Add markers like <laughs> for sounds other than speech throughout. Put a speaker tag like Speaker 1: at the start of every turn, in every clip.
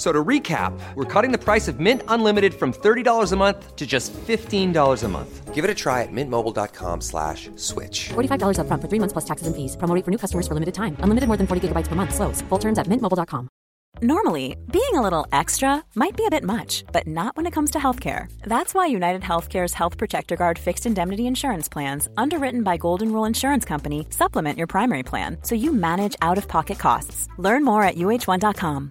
Speaker 1: F- So to recap, we're cutting the price of Mint Unlimited from $30 a month to just $15 a month.
Speaker 2: Give it a try at mintmobile.com slash switch.
Speaker 3: $45 upfront for three months plus taxes and fees. Promo rate for new customers for limited time. Unlimited more than 40 gigabytes per month. Slows. Full terms at mintmobile.com.
Speaker 4: Normally, being a little extra might be a bit much, but not when it comes to healthcare. That's why United Healthcare's Health Protector Guard fixed indemnity insurance plans, underwritten by Golden Rule Insurance Company, supplement your primary plan so you manage out of pocket costs. Learn more at uh1.com.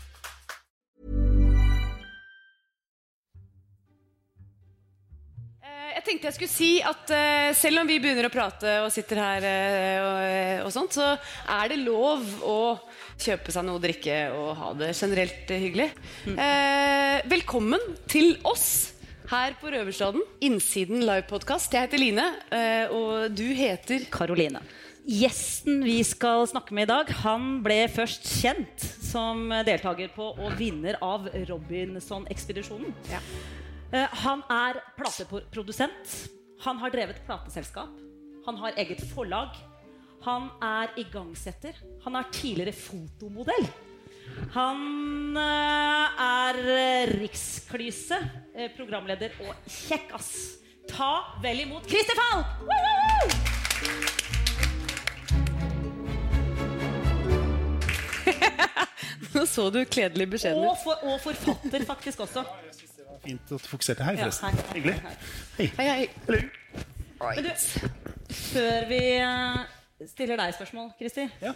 Speaker 5: Jeg tenkte jeg skulle si at uh, selv om vi begynner å prate og sitter her, uh, og, og sånt, så er det lov å kjøpe seg noe å drikke og ha det generelt eh, hyggelig. Uh, velkommen til oss her på Røverstaden. Innsiden livepodkast. Jeg heter Line, eh, og du heter
Speaker 6: Karoline. Gjesten vi skal snakke med i dag, han ble først kjent som deltaker på og vinner av Robinson-ekspedisjonen. Eh, Han er plateprodusent. Han har drevet plateselskap. Han har eget forlag. Han er igangsetter. Han er tidligere fotomodell. Han eh, er eh, riksklyse, eh, programleder og kjekkas. Ta vel imot Christer Falk! <laughs>
Speaker 5: Nå så du kledelig beskjeden
Speaker 6: Og,
Speaker 5: ut.
Speaker 6: for, og forfatter faktisk også.
Speaker 7: Fint at du fokuserte her,
Speaker 6: Ja,
Speaker 7: hei,
Speaker 6: hei.
Speaker 7: Hyggelig.
Speaker 6: Hei.
Speaker 5: Hei, hei.
Speaker 6: Men du, før vi eh, stiller deg spørsmål, Kristi,
Speaker 7: Ja.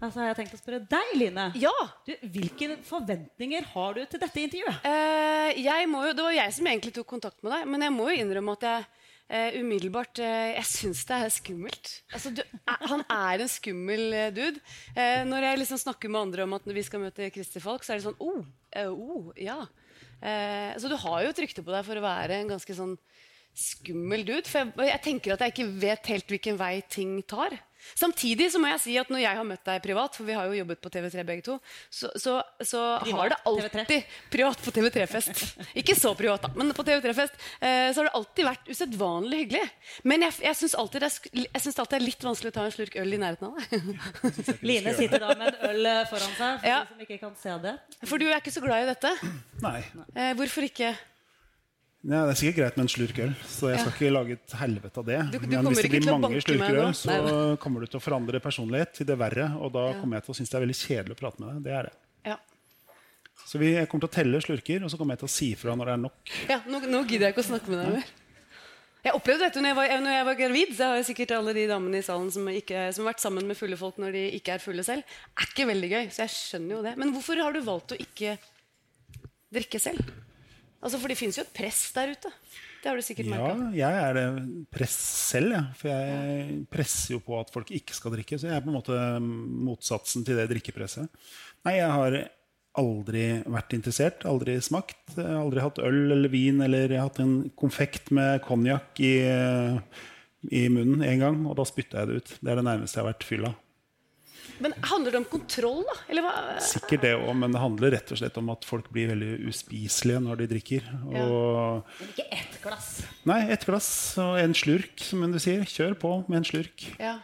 Speaker 6: altså har jeg tenkt å spørre deg, Line.
Speaker 5: Ja.
Speaker 6: Du, hvilke forventninger har du til dette intervjuet?
Speaker 5: Eh, jeg må jo, det var jeg som egentlig tok kontakt med deg, men jeg må jo innrømme at jeg Uh, umiddelbart uh, Jeg syns det er skummelt. Altså, du, eh, han er en skummel dude. Eh, når jeg liksom snakker med andre om at vi skal møte Christer Falk, så er det sånn oh, oh ja. Eh, så du har jo et rykte på deg for å være en ganske sånn skummel dude. For jeg, jeg tenker at jeg ikke vet helt hvilken vei ting tar. Samtidig så må jeg si at når jeg har møtt deg privat, for vi har jo jobbet på TV3 begge to, så, så, så har det
Speaker 6: TV3.
Speaker 5: alltid Privat på TV3-fest. Ikke så privat, da, men på TV3-fest eh, så har det alltid vært usedvanlig hyggelig. Men jeg, jeg syns alltid, alltid det er litt vanskelig å ta en slurk øl i nærheten av deg.
Speaker 6: Line sitter da med en øl eh, foran seg, for
Speaker 5: Ja.
Speaker 6: de som ikke kan se det.
Speaker 5: For du er ikke så glad i dette.
Speaker 7: Nei.
Speaker 5: Eh, hvorfor ikke?
Speaker 7: Ja, det er sikkert greit med en slurk øl, så jeg skal ikke lage et helvete av det.
Speaker 5: Du- du
Speaker 7: Men hvis det blir mange slurker øl, så
Speaker 5: Nei.
Speaker 7: kommer du til å forandre personlighet til det verre. Og da kommer jeg til å synes det er veldig kjedelig å prate med deg. Det er det.
Speaker 5: Ja.
Speaker 7: Så vi, kommer til å telle slurker, og så kommer jeg til å si fra når det er nok.
Speaker 5: Ja, nå, nå gidder jeg ikke å snakke med deg mer. Jeg opplevde dette når jeg, var, når jeg var gravid. Så har jeg sikkert alle de damene i salen som, ikke, som har vært sammen med fulle folk når de ikke er fulle selv. er ikke veldig gøy, så jeg skjønner jo det. Men hvorfor har du valgt å ikke drikke selv? Altså, For det fins jo et press der ute. Det har du sikkert
Speaker 7: Ja, jeg er det press selv, jeg. For jeg presser jo på at folk ikke skal drikke. Så jeg er på en måte motsatsen til det drikkepresset. Nei, jeg har aldri vært interessert, aldri smakt. Aldri hatt øl eller vin, eller jeg har hatt en konfekt med konjakk i, i munnen en gang, og da spytta jeg det ut. Det er det nærmeste jeg har vært fylla.
Speaker 5: Men handler det om kontroll, da? Eller hva?
Speaker 7: Sikkert det òg, men det handler rett og slett om at folk blir veldig uspiselige når de drikker. Og
Speaker 6: Men ikke ett glass.
Speaker 7: Nei, ett glass og en slurk, som du sier. Kjør på med en slurk.
Speaker 5: Ja.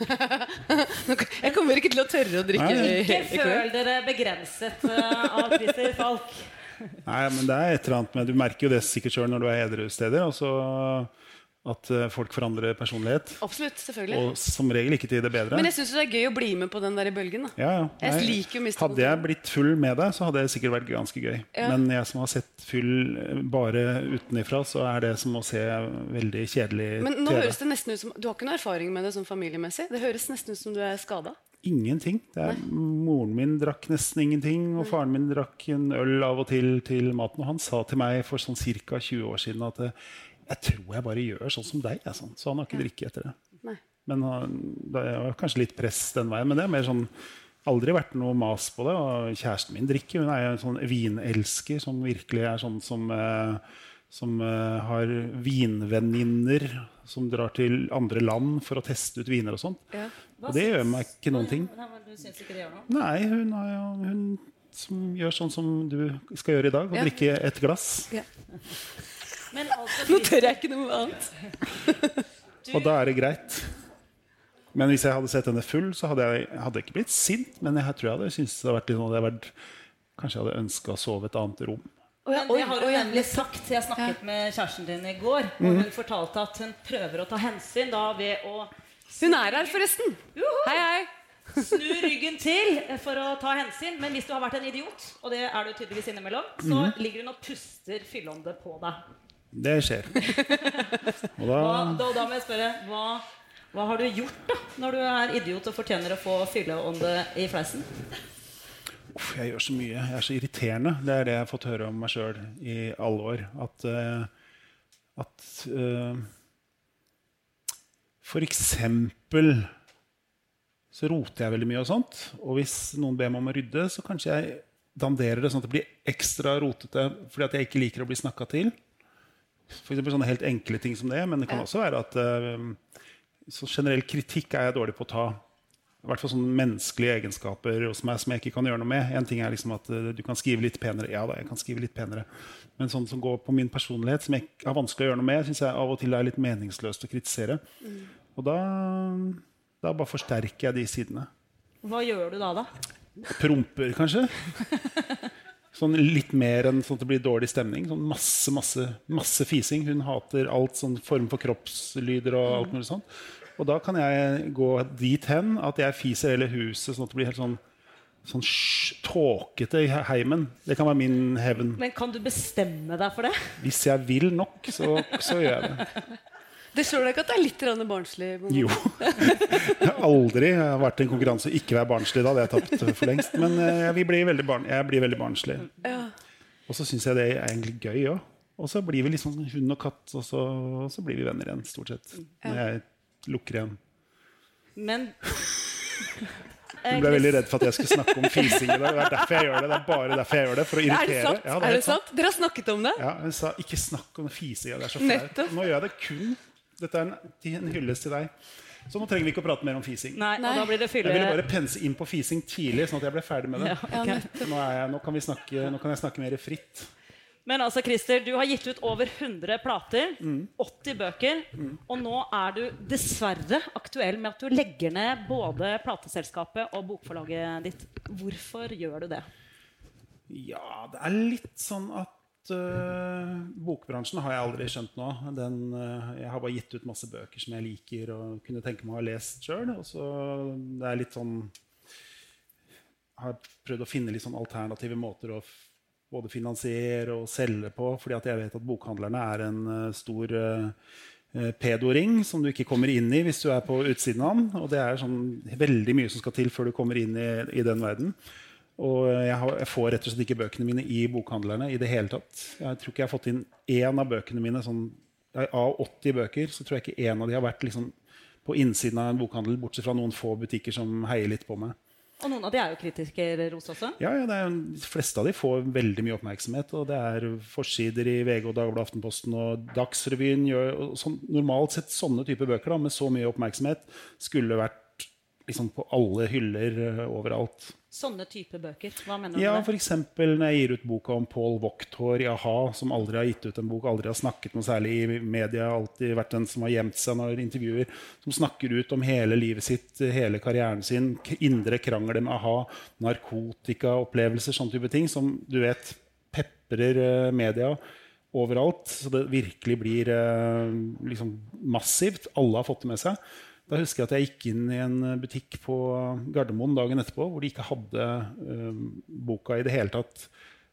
Speaker 5: <laughs> Jeg kommer ikke til å tørre å drikke
Speaker 7: Nei,
Speaker 6: Ikke føl dere begrenset eh, av Christer Falk.
Speaker 7: Nei, men det er et eller annet med Du merker jo det sikkert sjøl når du er edru steder. Altså at eh, folk forandrer personlighet.
Speaker 5: Absolutt. Selvfølgelig.
Speaker 7: Og som regel ikke til det bedre.
Speaker 5: Men jeg syns det er gøy å bli med på den der bølgen. da.
Speaker 7: ja, ja.
Speaker 5: Jeg
Speaker 7: Nei,
Speaker 5: liker å miste
Speaker 7: hadde jeg blitt full med deg, så hadde det sikkert vært ganske gøy.
Speaker 5: Ja.
Speaker 7: Men jeg som har sett full eh, bare utenifra, så er det som å se veldig kjedelig
Speaker 5: Men nå
Speaker 7: TV.
Speaker 5: høres det nesten ut som Du har ikke noe erfaring med det sånn familiemessig? Det høres nesten ut som du er skada.
Speaker 7: Ingenting. Det er, moren min drakk nesten ingenting, og faren min drakk en øl av og til til maten. Og han sa til meg for sånn ca. 20 år siden at eh, jeg tror jeg bare gjør sånn som deg. Jeg, sånn. Så han har ikke drikket etter det.
Speaker 5: Nei.
Speaker 7: Men han, det var kanskje litt press den veien. Men det er mer sånn aldri vært noe mas på det. Og kjæresten min drikker. Hun er jo en sånn vinelsker som virkelig er sånn som eh, som eh, har vinvenninner som drar til andre land for å teste ut viner og sånt.
Speaker 5: Ja.
Speaker 7: Og det gjør meg ikke noen ting.
Speaker 6: Nei, men du syns ikke det gjør noe?
Speaker 7: Nei, hun, har jo, hun som gjør sånn som du skal gjøre i dag, og
Speaker 5: Ja.
Speaker 7: drikke et glass.
Speaker 6: Men altså,
Speaker 5: Nå tør jeg ikke noe annet.
Speaker 7: Og da er det greit. Men hvis jeg hadde sett henne full, så hadde jeg, jeg hadde ikke blitt sint. Men jeg tror jeg hadde syntes det hadde vært litt sånn, hadde vært, Kanskje jeg hadde ønska å sove et annet rom.
Speaker 6: Og
Speaker 5: jeg,
Speaker 6: det har hun nemlig sagt. Jeg snakket med kjæresten din i går, og hun fortalte at hun prøver å ta hensyn da ved å
Speaker 5: Hun er her, forresten. Hei, hei.
Speaker 6: snu ryggen til for å ta hensyn. Men hvis du har vært en idiot, og det er du tydeligvis innimellom, så ligger hun og puster fyllånde på deg.
Speaker 7: Det skjer. Og da
Speaker 6: hva, da, da må jeg spørre, hva, hva har du gjort da, når du er idiot og fortjener å få fylleånde i fleisen?
Speaker 7: Uff, jeg gjør så mye. Jeg er så irriterende. Det er det jeg har fått høre om meg sjøl i alle år. At, uh, at uh, For eksempel så roter jeg veldig mye og sånt. Og hvis noen ber meg om å rydde, så kanskje jeg danderer det sånn at det blir ekstra rotete fordi at jeg ikke liker å bli snakka til. For eksempel sånne helt enkle ting som det. Men det kan også være at uh, så generell kritikk er jeg dårlig på å ta. I hvert fall sånne menneskelige egenskaper hos som, er, som jeg ikke kan gjøre noe med. En ting er liksom at uh, du kan skrive litt penere. Ja da, jeg kan skrive litt penere. Men sånn som går på min personlighet, som jeg har vanskelig å gjøre noe med, syns jeg av og til er litt meningsløst å kritisere. Og da, da bare forsterker jeg de sidene.
Speaker 6: Hva gjør du da, da?
Speaker 7: Promper, kanskje. <laughs> Sånn litt mer enn sånn at det blir dårlig stemning. Sånn masse, masse, masse fising. Hun hater alt sånn form for kroppslyder og alt mulig sånt. Og da kan jeg gå dit hen at jeg fiser hele huset sånn at det blir helt sånn, sånn tåkete i heimen. Det kan være min hevn.
Speaker 6: Men kan du bestemme deg for det?
Speaker 7: Hvis jeg vil nok, så, så gjør jeg det. <laughs>
Speaker 5: Det slår deg ikke at det er litt barnslig?
Speaker 7: Jo. Jeg har aldri vært i en konkurranse og ikke være barnslig. Da hadde jeg tapt for lengst. Men eh, jeg, blir veldig barn, jeg blir veldig barnslig. Og så syns jeg det er egentlig gøy òg. Og så blir vi sånn hund og katt, og så, og så blir vi venner igjen, stort sett. Når jeg lukker igjen.
Speaker 6: Men <laughs>
Speaker 7: Hun ble veldig redd for at jeg skulle snakke om fising i dag. Det er derfor jeg gjør det. Det er bare derfor jeg gjør det, for å
Speaker 5: Er det
Speaker 7: irritere.
Speaker 5: sant?
Speaker 7: Ja,
Speaker 5: er det
Speaker 7: sant?
Speaker 5: sant? Dere har snakket om det?
Speaker 7: Ja, Hun sa ikke snakk om fising. Det er så
Speaker 5: fælt.
Speaker 7: Nå gjør jeg det kun Dette er en, en hyllest til deg. Så nå trenger vi ikke å prate mer om fising.
Speaker 6: Nei, og da blir det
Speaker 7: Jeg ville bare pense inn på fising tidlig, sånn at jeg ble ferdig med det.
Speaker 6: Ja, okay.
Speaker 7: Nå, er jeg, nå, kan vi snakke, nå kan jeg snakke mer fritt.
Speaker 6: Men altså, Christer, du har gitt ut over 100 plater,
Speaker 7: Mm.
Speaker 6: 80 bøker, og nå er du dessverre aktuell med at du legger ned både plateselskapet og bokforlaget ditt. Hvorfor gjør du det?
Speaker 7: Ja, det er litt sånn at øh, Bokbransjen har jeg aldri skjønt nå. Den, uh, jeg har bare gitt ut masse bøker som jeg liker og kunne tenke meg å ha lest sjøl. Det er litt sånn Har prøvd å finne litt sånn alternative måter å både finansiere og selge på, fordi at jeg vet at bokhandlerne er en uh, stor pedoring som du ikke kommer inn i hvis du er på utsiden av den. Og det er sånn veldig mye som skal til før du kommer inn i, i den verden. Og jeg, har, jeg får rett og slett ikke bøkene mine i bokhandlerne i det hele tatt. Jeg tror ikke jeg har fått inn én av bøkene mine sånn, Av 80 bøker så tror jeg ikke én av de har vært liksom, på innsiden av en bokhandel, bortsett fra noen få butikker som heier litt på meg.
Speaker 6: Og noen av de er jo kritikerros også.
Speaker 7: Ja, ja det er, De fleste av de får veldig mye oppmerksomhet. og Det er forsider i VG og Dagbladet Aftenposten og Dagsrevyen. Gjør, og sånn, normalt sett sånne typer bøker da, med så mye oppmerksomhet skulle vært liksom, på alle hyller eh, overalt.
Speaker 6: Sånne type bøker. Hva mener du
Speaker 7: Ja,
Speaker 6: med det?
Speaker 7: F.eks. når jeg gir ut boka om Paul Wachthaar i a-ha, som aldri har gitt ut en bok, aldri har snakket noe særlig i media, alltid vært den som har gjemt seg når intervjuer, som snakker ut om hele livet sitt, hele karrieren sin, indre krangler med a-ha, narkotikaopplevelser, sånne type ting, som du vet peprer eh, media overalt, så det virkelig blir eh, liksom massivt. Alle har fått det med seg. Da husker jeg at jeg gikk inn i en butikk på Gardermoen dagen etterpå hvor de ikke hadde uh, boka i det hele tatt.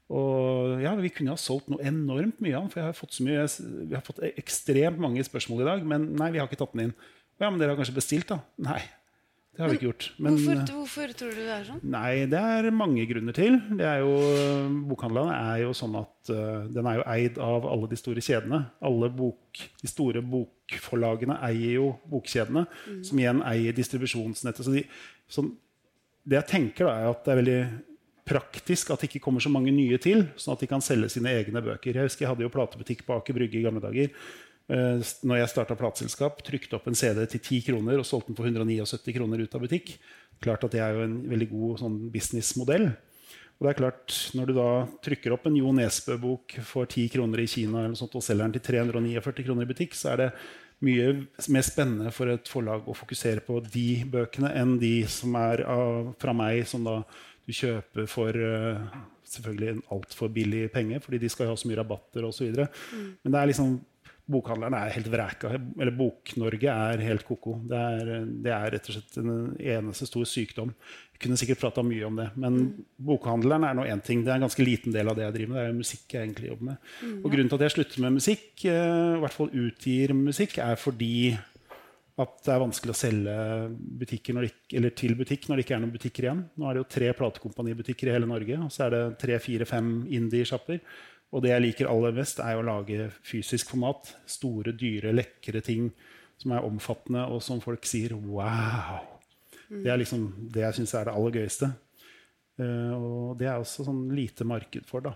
Speaker 7: Og ja, Vi kunne ha solgt noe enormt mye av den, for jeg har fått så mye, vi har fått ekstremt mange spørsmål i dag. Men nei, vi har ikke tatt den inn. Ja, Men dere har kanskje bestilt, da? Nei. Det har vi ikke gjort. Men,
Speaker 5: hvorfor,
Speaker 7: eh,
Speaker 5: hvorfor tror du det er sånn?
Speaker 7: Nei, det er mange grunner til. Det er jo, Bokhandlene er jo sånn at uh, den er jo eid av alle de store kjedene. Alle bok, de store bokforlagene eier jo bokkjedene,
Speaker 5: Mm.
Speaker 7: som igjen eier distribusjonsnettet. Så de, så, det jeg tenker, da, er at det er veldig praktisk at det ikke kommer så mange nye til, sånn at de kan selge sine egne bøker. Jeg husker jeg hadde jo platebutikk på Aker Brygge i gamle dager. Uh, når jeg starta plateselskap, trykte opp en CD til 10 kroner og solgte den for 179 kroner ut av butikk. Klart at Det er jo en veldig god sånn, businessmodell. Og det er klart, Når du da trykker opp en Jo Nesbø-bok for 10 kroner i Kina eller sånt, og selger den til 349 kroner i butikk, så er det mye mer spennende for et forlag å fokusere på de bøkene enn de som er av, fra meg, som da du kjøper for uh, selvfølgelig en altfor billig penge, fordi de skal jo ha så mye rabatter osv. Mm. Men det er liksom bokhandlerne er helt vræka. Eller Bok-Norge er helt ko-ko. Det, det, er rett og slett en eneste stor sykdom. Jeg kunne sikkert prata mye om det. Men mm. bokhandleren er nå én ting. Det er en ganske liten del av det jeg driver med. Det er musikk jeg egentlig jobber med. Mm, ja. Og grunnen til at jeg slutter med musikk, uh, i hvert fall utgir musikk, er fordi at det er vanskelig å selge de, til butikk når det ikke er noen butikker igjen. Nå er det jo tre platekompanibutikker i hele Norge, og så er det tre-fire-fem indie-sjapper. Og det jeg liker aller best, er å lage fysisk format. Store, dyre, lekre ting som er omfattende, og som folk sier 'wow'. Det er liksom det jeg syns er det aller gøyeste. Uh, og det er også sånn lite marked for, da.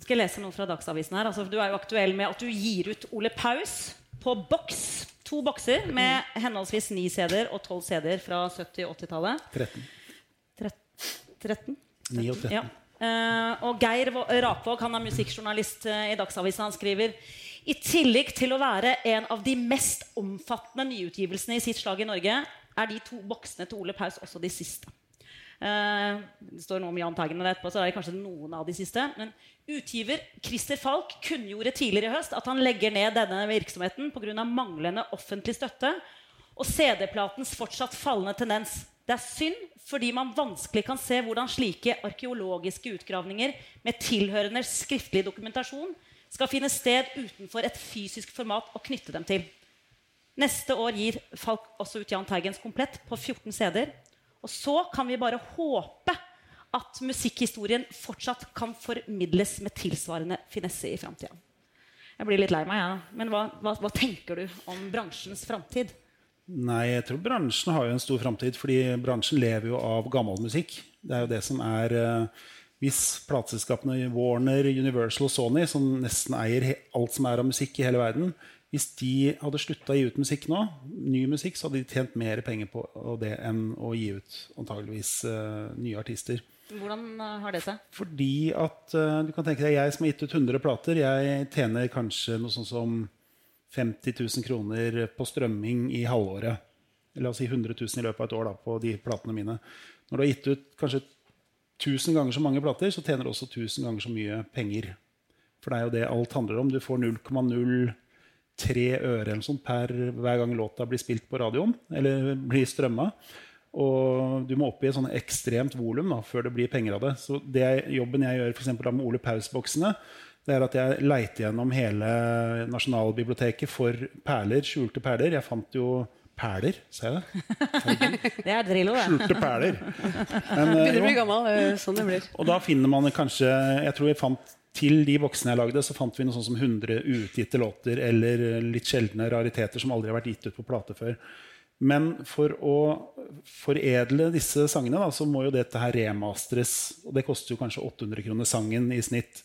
Speaker 6: Skal jeg lese noe fra Dagsavisen her? Altså, du er jo aktuell med at du gir ut Ole Paus på boks. To bokser med henholdsvis ni CD-er og tolv CD-er fra 70- og 80-tallet.
Speaker 7: 13.
Speaker 6: 13?
Speaker 7: 9 og 13.
Speaker 6: Ja. Uh, og Geir Rapvåg han er musikkjournalist uh, i Dagsavisen. Han skriver i tillegg til å være en av de mest omfattende nyutgivelsene i sitt slag i Norge, er de to boksene til Ole Paus også de siste. Uh, det står noe om Jahn Teigen, etterpå så er det kanskje noen av de siste. Men utgiver Christer Falk kunngjorde tidligere i høst at han legger ned denne virksomheten pga. manglende offentlig støtte og CD-platens fortsatt fallende tendens. Det er synd fordi man vanskelig kan se hvordan slike arkeologiske utgravninger med tilhørende skriftlig dokumentasjon skal finne sted utenfor et fysisk format å knytte dem til. Neste år gir Falk også ut Jahn Teigens komplett på 14 CD-er. Og så kan vi bare håpe at musikkhistorien fortsatt kan formidles med tilsvarende finesse i framtida. Jeg blir litt lei meg, ja. men hva, hva, hva tenker du om bransjens framtid?
Speaker 7: Nei, jeg tror bransjen har jo en stor framtid, fordi bransjen lever jo av gammel musikk. Det er jo det som er uh, Hvis plateselskapene Warner, Universal og Sony, som nesten eier alt som er av musikk i hele verden, hvis de hadde slutta å gi ut musikk nå, ny musikk, så hadde de tjent mer penger på det enn å gi ut antageligvis uh, nye artister.
Speaker 6: Hvordan uh, har det seg?
Speaker 7: Fordi at du kan tenke deg, Jeg som har gitt ut 100 plater, jeg tjener kanskje noe sånn som 50 000 kroner på strømming i halvåret. La oss si 100 000 i løpet av et år da, på de platene mine. Når du har gitt ut kanskje 1000 ganger så mange plater, så tjener du også 1000 ganger så mye penger. For det er jo det alt handler om. Du får 0,03 øre sånt per hver gang låta blir spilt på radioen eller blir strømma. Og du må opp i et sånn ekstremt volum før det blir penger av det. Så det jobben jeg gjør for da med Ole Paus-boksene, det er at jeg leite gjennom hele Nasjonalbiblioteket for perler, skjulte perler. Jeg fant jo perler, sa jeg det? <laughs>
Speaker 6: det er Drillo, det.
Speaker 7: Skjulte perler. Men,
Speaker 5: Begynner å bli gammel. Sånn det blir.
Speaker 7: Og da finner man kanskje Jeg tror vi fant til de boksene jeg lagde, så fant vi noe sånn som 100 uutgitte låter eller litt sjeldne rariteter som aldri har vært gitt ut på plate før. Men for å foredle disse sangene, da, så må jo dette her remasteres. Og det koster jo kanskje 800 kroner sangen i snitt.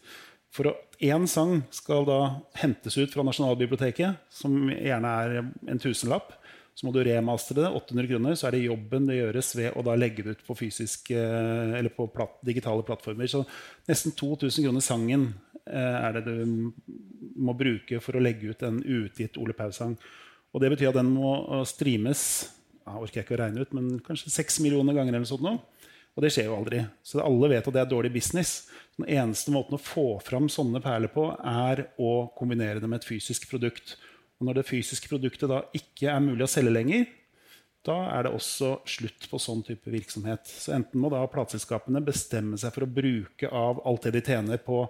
Speaker 7: For én sang skal da hentes ut fra Nasjonalbiblioteket, som gjerne er en tusenlapp. Så må du remastre det. 800 kroner. Så er det jobben det gjøres ved å da legge det ut på, fysisk, eller på platt, digitale plattformer. Så nesten 2000 kroner sangen er det du må bruke for å legge ut en uutgitt Ole Paus-sang. Og det betyr at den må streames jeg orker ikke å regne ut, men kanskje 6 millioner ganger. eller sånt nå. Og det skjer jo aldri. Så alle vet at det er dårlig business. Den eneste måten å få fram sånne perler på, er å kombinere det med et fysisk produkt. Og når det fysiske produktet da ikke er mulig å selge lenger, da er det også slutt på sånn type virksomhet. Så enten må da plateselskapene bestemme seg for å bruke av alt det de tjener på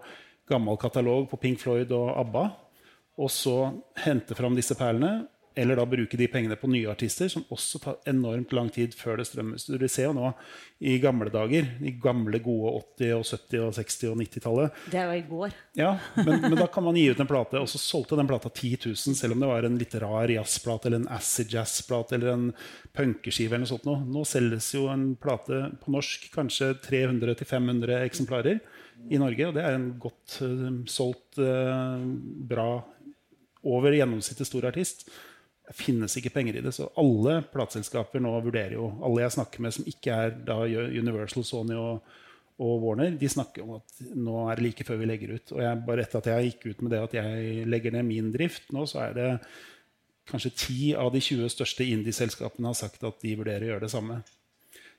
Speaker 7: gammel katalog på Pink Floyd og ABBA, og så hente fram disse perlene, eller da bruke de pengene på nye artister, som også tar enormt lang tid før det strømmes. Du ser jo nå i gamle dager, i gamle, gode 80-, og 70-, og 60- og 90-tallet
Speaker 6: Det er jo i går.
Speaker 7: ja, men, men da kan man gi ut en plate, og så solgte den plata 10 000, selv om det var en litt rar jazzplate eller en acid jazzplate eller en punkeskive. eller noe sånt. Nå. nå selges jo en plate på norsk kanskje 300-500 eksemplarer i Norge, og det er en godt uh, solgt, uh, bra, over gjennomsnittet stor artist. Det finnes ikke penger i det. Så alle plateselskaper nå vurderer jo Alle jeg snakker med som ikke er da Universal, Sony og, og Warner, de snakker om at nå er det like før vi legger ut. Og jeg, bare etter at jeg gikk ut med det at jeg legger ned min drift nå, så er det kanskje ti av de 20 største indie-selskapene har sagt at de vurderer å gjøre det samme.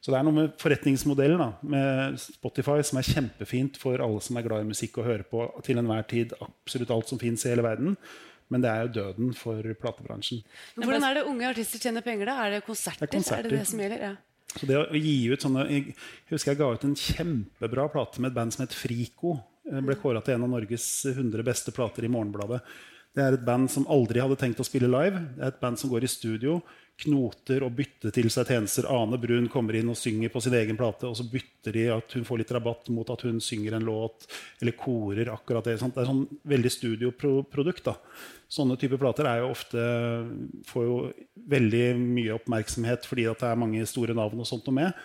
Speaker 7: Så det er noe med forretningsmodellen da, med Spotify som er kjempefint for alle som er glad i musikk og hører på til enhver tid absolutt alt som fins i hele verden. Men det er jo døden for platebransjen.
Speaker 5: Men hvordan er det unge artister tjener penger? da? Er det konserter?
Speaker 7: Det er konserter.
Speaker 5: Er det det som gjelder? Ja.
Speaker 7: Så det å gi ut sånne Jeg husker jeg ga ut en kjempebra plate med et band som het Frico. Det ble kåra til en av Norges 100 beste plater i Morgenbladet. Det er et band som aldri hadde tenkt å spille live. Det er et band som går i studio, knoter og bytter til seg tjenester. Ane Brun kommer inn og synger på sin egen plate, og så bytter de at hun får litt rabatt mot at hun synger en låt, eller korer akkurat det. Sant? Det er sånn veldig studioprodukt. da. Sånne typer plater er jo ofte, får jo veldig mye oppmerksomhet fordi at det er mange store navn og sånt noe med.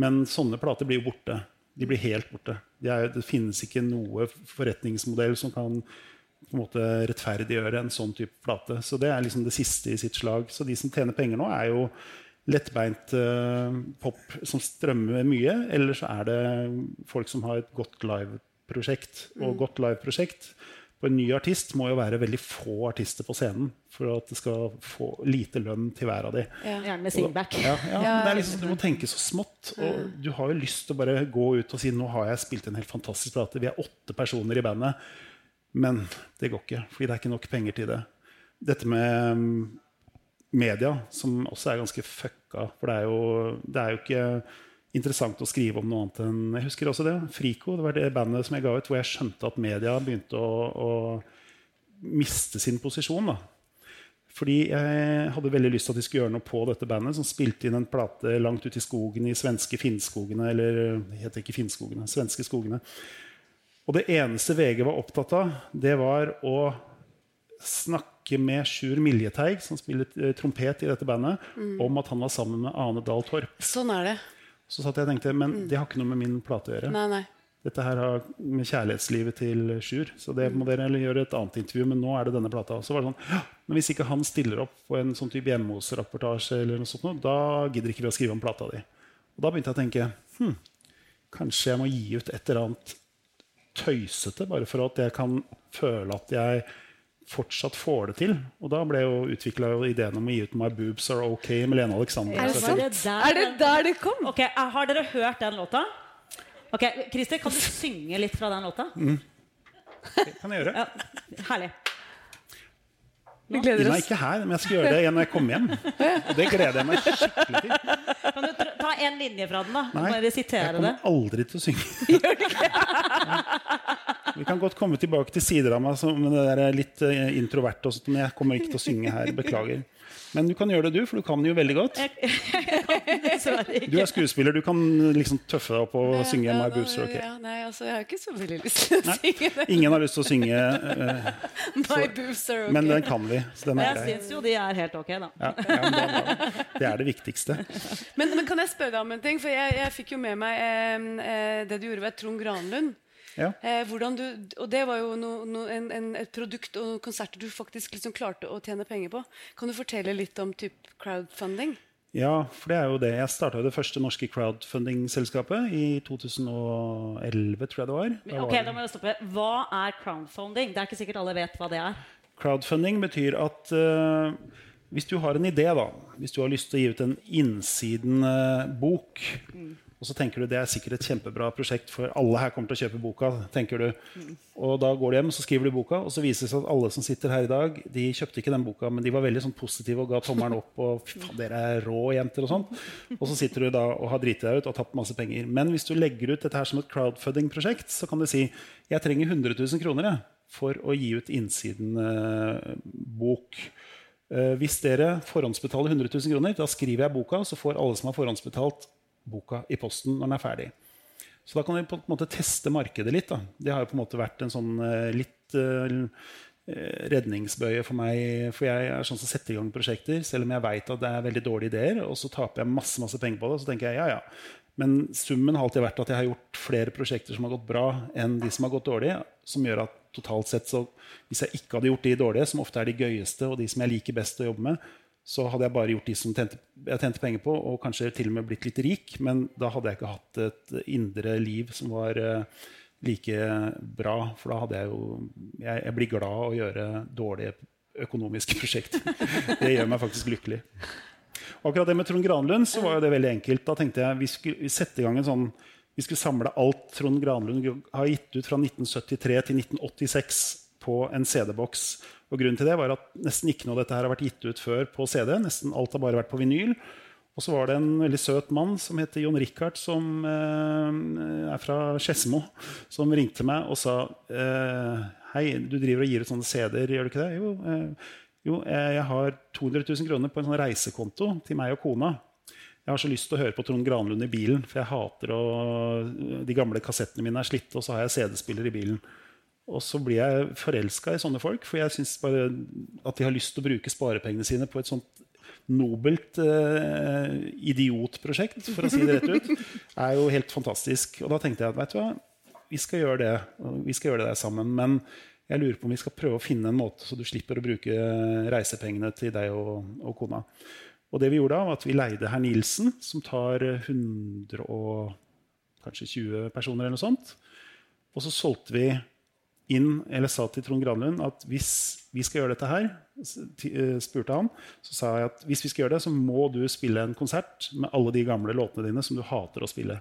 Speaker 7: Men sånne plater blir jo borte. De blir helt borte. De er, det finnes ikke noe forretningsmodell som kan på en måte rettferdiggjøre en sånn type plate. Så det er liksom det siste i sitt slag. Så de som tjener penger nå, er jo lettbeint uh, pop som strømmer mye. Eller så er det folk som har et godt liveprosjekt. Og godt liveprosjekt på en ny artist må jo være veldig få artister på scenen for at det skal få lite lønn til hver av de.
Speaker 5: Ja.
Speaker 6: Gjerne med singback.
Speaker 7: Ja, ja,
Speaker 5: Ja,
Speaker 7: det er liksom, Du må tenke så smått. Og du har jo lyst til å bare gå ut og si nå har jeg spilt en helt fantastisk plate. Vi er åtte personer i bandet. Men det går ikke, fordi det er ikke nok penger til det. Dette med mm, media, som også er ganske fucka. For det er jo, det er jo ikke interessant å skrive om noe annet enn Jeg husker også det. Frico, det var det bandet som jeg ga ut, hvor jeg skjønte at media begynte å, å miste sin posisjon. da. Fordi jeg hadde veldig lyst til at de skulle gjøre noe på dette bandet, som spilte inn en plate langt ute i skogen i svenske Finnskogene, eller det heter ikke Finnskogene, svenske skogene. Og det eneste VG var opptatt av, det var å snakke med Sjur Miljeteig, som spiller eh, trompet i dette bandet, om at han var sammen med Ane Dahl Torp.
Speaker 5: Sånn er det.
Speaker 7: Så satt jeg og tenkte, men det har ikke noe med min plate å gjøre.
Speaker 5: Nei, nei.
Speaker 7: Dette her har med kjærlighetslivet til Sjur. Så det må dere gjøre et annet intervju, men nå er det denne plata. Så var det sånn, men hvis ikke han stiller opp på en sånn type hjemmehos-rapportasje, eller noe sånt, da gidder ikke vi å skrive om plata di. Og da begynte jeg å tenke hm, kanskje jeg må gi ut et eller annet tøysete, bare for at jeg kan føle at jeg fortsatt får det til. Og da ble jo utvikla ideen om å gi ut My Boobs Are OK med Lene Alexander.
Speaker 6: Er det sant?
Speaker 5: Er det der det kom?
Speaker 6: Ok, eh, Har dere hørt den låta? Ok, Christer, kan du synge litt fra den låta?
Speaker 7: Det <laughs> kan jeg gjøre.
Speaker 6: Ja, herlig.
Speaker 5: Vi gleder
Speaker 7: Ina er ikke her, men jeg skal gjøre det igjen når jeg kommer hjem. Og det gleder jeg meg skikkelig til.
Speaker 6: Kan du ta en linje fra den, da?
Speaker 7: Nei,
Speaker 6: Bare
Speaker 7: jeg
Speaker 6: sitere det.
Speaker 7: kommer aldri til å synge. <laughs> Vi kan godt komme tilbake til sider av meg som det der litt introvert og sånt, men jeg kommer ikke til å synge her. Beklager. Men du kan gjøre det, du, for du kan jo veldig godt. <laughs>
Speaker 6: Dessverre
Speaker 7: Du er skuespiller, du kan liksom tøffe deg opp og synge
Speaker 5: Ja,
Speaker 7: My Boobs Are Okay'.
Speaker 5: Ja, nei, altså, jeg har ikke så veldig lyst til å synge det.
Speaker 7: Ingen har lyst til å synge, eh, <laughs>
Speaker 5: My boobs are okay.
Speaker 7: men den kan vi. Så den er
Speaker 6: Jeg syns jo de er helt ok, da.
Speaker 7: Ja, ja, da, det, er det er det viktigste.
Speaker 5: Men, men kan jeg spørre deg om en ting? For jeg, jeg fikk jo med meg eh, eh, det du gjorde ved Trond Granlund.
Speaker 7: Ja.
Speaker 5: Eh, du, og det var jo no, no, en, en, et produkt og noen konserter du faktisk liksom klarte å tjene penger på. Kan du fortelle litt om typ crowdfunding?
Speaker 7: Ja, for det er jo det. Jeg starta det første norske crowdfunding-selskapet i 2011, tror jeg det var. Da
Speaker 6: Ok, da må jeg stoppe. Hva er crowdfunding? Det er ikke sikkert alle vet hva det er.
Speaker 7: Crowdfunding betyr at uh, hvis du har en idé, da, hvis du har lyst til å gi ut en innsiden-bok, og så tenker du det er sikkert et kjempebra prosjekt, for alle her kommer til å kjøpe boka, tenker du. Og da går du hjem så skriver du boka, og så viser det seg at alle som sitter her i dag, de kjøpte ikke den boka, men de var veldig sånn positive og ga tommelen opp. og fy faen, dere er rå jenter Og sånt. Og så sitter du da og har driti deg ut og tapt masse penger. Men hvis du legger ut dette her som et crowdfunding-prosjekt, så kan du si jeg trenger 100 000 kroner jeg, for å gi ut innsiden-bok. Eh, hvis dere forhåndsbetaler 100 000 kroner, da skriver jeg boka, så får alle som har forhåndsbetalt boka i posten når den er ferdig. Så da kan vi på en måte teste markedet litt. Da. Det har jo på en måte vært en sånn eh, litt uh, redningsbøye for meg. For jeg er sånn som setter i gang prosjekter, selv om jeg veit at det er veldig dårlige ideer. Og så taper jeg masse masse penger på det. Så tenker jeg ja, ja. Men summen har alltid vært at jeg har gjort flere prosjekter som har gått bra, enn de som har gått dårlig. Som gjør at totalt sett, så hvis jeg ikke hadde gjort de dårlige, som ofte er de gøyeste, og de som jeg liker best å jobbe med, så hadde jeg bare gjort de som tjente, jeg tjente penger på, og kanskje til og med blitt litt rik. Men da hadde jeg ikke hatt et indre liv som var uh, like bra. For da hadde jeg jo Jeg, jeg blir glad av å gjøre dårlige økonomiske <laughs> prosjekter. det gjør meg faktisk lykkelig. Og akkurat det med Trond Granlund så var jo det veldig enkelt. Da tenkte jeg vi skulle sette i gang en sånn vi skulle samle alt Trond Granlund har gitt ut fra 1973 til 1986 på en CD-boks. Og Grunnen til det var at nesten ikke noe av dette her har vært gitt ut før på CD. Nesten alt har bare vært på vinyl. Og så var det en veldig søt mann som heter Jon Richard, som eh, er fra Skedsmo, som ringte meg og sa eh, Hei, du driver og gir ut sånne CD-er, gjør du ikke det? Jo, eh, jo, eh, jeg har 200 000 kroner på en sånn reisekonto til meg og kona. Jeg har så lyst til å høre på Trond Granlund i bilen, for jeg hater å De gamle kassettene mine er slitte, og så har jeg CD-spiller i bilen. Og så blir jeg forelska i sånne folk, for jeg syns bare at de har lyst til å bruke sparepengene sine på et sånt nobelt eh, idiotprosjekt, for å si det rett ut, er jo helt fantastisk. Og da tenkte jeg at vet du hva, vi skal gjøre det, vi skal gjøre det der sammen. Men jeg lurer på om vi skal prøve å finne en måte så du slipper å bruke reisepengene til deg og, og kona. Og det vi gjorde da, var at vi leide herr Nilsen, som tar 100 og kanskje 20 personer eller noe sånt. Og så solgte vi inn, eller sa til Trond Granlund at hvis vi skal gjøre dette her, eh, spurte han, så sa jeg at hvis vi skal gjøre det, så må du spille en konsert med alle de gamle låtene dine som du hater å spille.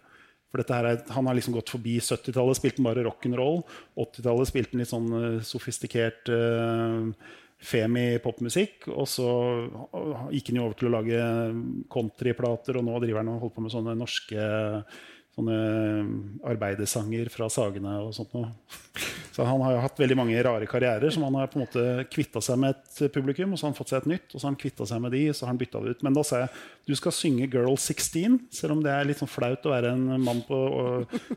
Speaker 7: For er, Han har liksom gått forbi 70-tallet, spilte bare rock'n'roll. 80-tallet spilte han litt sånn uh, sofistikert uh, femi-popmusikk. Og så gikk han jo over til å lage countryplater, og nå driver han og holder på med sånne norske sånne arbeidersanger fra Sagene og sånt noe. Så han har jo hatt veldig mange rare karrierer som han har på en måte kvitta seg med et publikum, og så har han fått seg et nytt, og så har han kvitta seg med de, og så har han bytta det ut. Men da sa jeg du skal synge 'Girl 16', selv om det er litt sånn flaut å være en mann på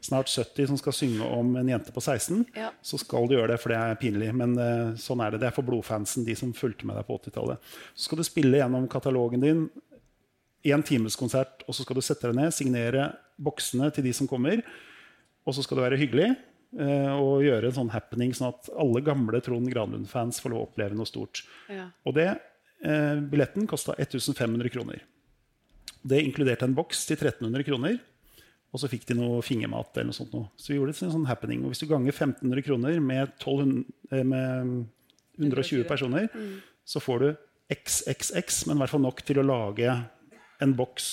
Speaker 7: snart 70 som skal synge om en jente på 16. Ja. Så skal du gjøre det, for det er pinlig. Men uh, sånn er det. Det er for blodfansen, de som fulgte med deg på 80-tallet. Så skal du spille gjennom katalogen din én timeskonsert, og så skal du sette deg ned, signere boksene til de som kommer. Og så skal du være hyggelig og gjøre en sånn happening, sånn at alle gamle Trond Granlund-fans får lov å oppleve noe stort. Ja. Og det, eh, Billetten kosta 1500 kroner. Det inkluderte en boks til 1300 kroner. Og så fikk de noe fingermat. eller noe sånt. Noe. Så vi gjorde en sånn happening. Og hvis du ganger 1500 kroner med, 1200, eh, med 120 personer, mm. så får du XXX, men i hvert fall nok til å lage en boks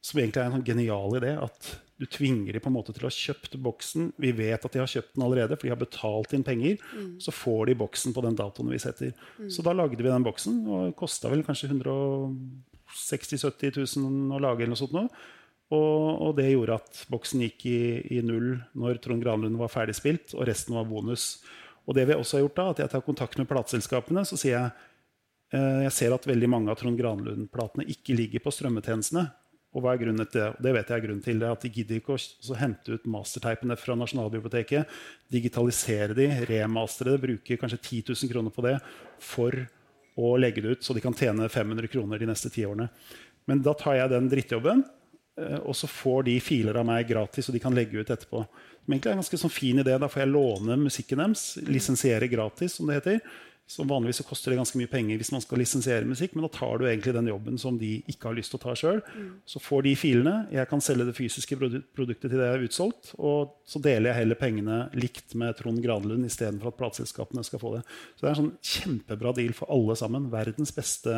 Speaker 7: som egentlig er en sånn genial idé. At du tvinger dem på en måte til å ha kjøpt boksen. Vi vet at de har kjøpt den allerede, for de har betalt inn penger. Mm. Så får de boksen på den datoen vi setter. Mm. Så da lagde vi den boksen. og Det kosta vel kanskje 160 000-70 000 å lage. eller noe sånt nå. Og, og, det gjorde at boksen gikk i, i, null når Trond Granlund var ferdigspilt, og resten var bonus. Og det vi også har gjort da, at jeg tar kontakt med plateselskapene, så sier jeg eh, jeg ser at veldig mange av Trond Granlund-platene ikke ligger på strømmetjenestene. Og hva er grunnen til det? Det vet jeg er grunnen til det, at De gidder ikke å hente ut masterteipene fra Nasjonalbiblioteket. Digitalisere de, remastere det, bruke kanskje 10 000 kroner på det for å legge det ut, så de kan tjene 500 kroner de neste ti årene. Men da tar jeg den drittjobben, eh, og så får de filer av meg gratis, og de kan legge ut etterpå. Som egentlig er en ganske sånn fin idé. Da får jeg låne musikken deres, lisensiere gratis, som det heter. Så vanligvis så koster det ganske mye penger hvis man skal lisensiere musikk, men da tar du egentlig den jobben som de ikke har lyst til å ta sjøl. Mm. Så får de filene, jeg kan selge det fysiske produktet til det jeg har utsolgt, og så deler jeg heller pengene likt med Trond Granlund istedenfor at plateselskapene skal få det. Så det er en sånn kjempebra deal for alle sammen. Verdens beste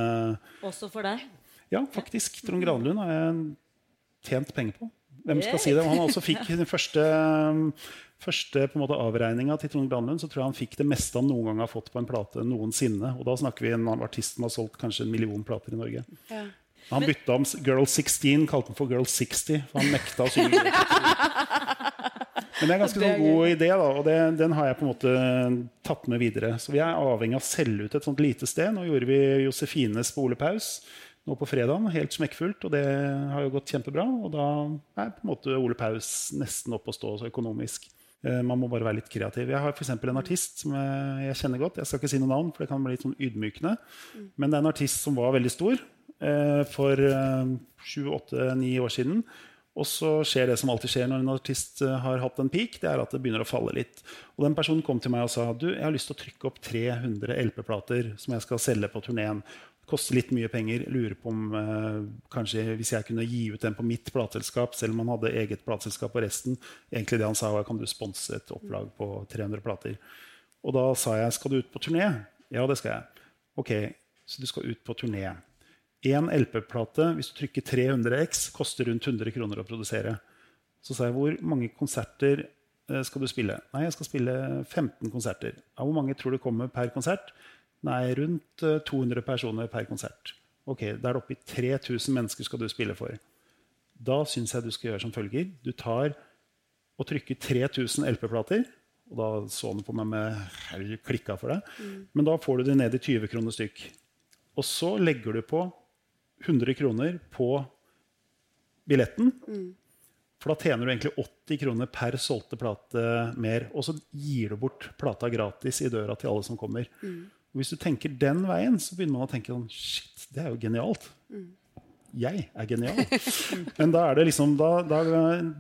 Speaker 6: Også for deg?
Speaker 7: Ja, faktisk. Trond Granlund har jeg tjent penger på. Hvem skal si det? Han også fikk den første første avregninga til Trond Granlund, så tror jeg han fikk det meste han noen gang har fått på en plate noensinne. Og da snakker vi om artisten har solgt kanskje en million plater i Norge. Ja. Han bytta om Girl 16, kalte den for Girl 60, for han nekta å synge. Men det er en ganske sånn god idé, da, og det, den har jeg på en måte tatt med videre. Så vi er avhengig av å selge ut et sånt lite sted. Nå gjorde vi Josefines på Ole Paus nå på fredagen, helt smekkfullt, og det har jo gått kjempebra. Og da er på en måte Ole Paus nesten oppe å stå økonomisk. Eh, Man må bare være litt kreativ. Jeg har f.eks. en artist som jeg, kjenner godt. Jeg skal ikke si noe navn, for det kan bli litt sånn ydmykende. Men det er en artist som var veldig stor eh, for sju-åtte-ni år siden. Og så skjer det som alltid skjer når en artist eh, har hatt en peak. Det er at det begynner å falle litt. Og den personen kom til meg og sa du, jeg har lyst til å trykke opp 300 LP-plater som jeg skal selge på turneen. Koster litt mye penger. Lurer på om eh, kanskje hvis jeg kunne gi ut den på mitt plateselskap, selv om han hadde eget plateselskap og resten. Egentlig det han sa var kan du sponse et opplag på 300 plater. Og da sa jeg skal du ut på turné? Ja, det skal jeg. Ok, så du skal ut på turné. Én LP-plate, hvis du trykker 300 X, koster rundt 100 kroner å produsere. Så sa jeg hvor mange konserter eh, skal du spille? Nei, jeg skal spille 15 konserter. Ja, hvor mange tror du kommer per konsert? Nei, rundt eh, 200 personer per konsert. Ok, Da er det oppi 3000 mennesker skal du spille for. Da syns jeg du skal gjøre som følger. Du tar og trykker 3000 LP-plater. Og da så han på meg med «Hei, klikka for det. Men da får du det ned i 20 kroner stykk. Og så legger du på 100 kroner på billetten. For da tjener du egentlig 80 kroner per solgte plate mer. Og så gir du bort plata gratis i døra til alle som kommer. Og hvis du tenker den veien, så begynner man å tenke sånn Shit, det er jo genialt. Jeg er genial. <laughs> Men da er det liksom Da, da,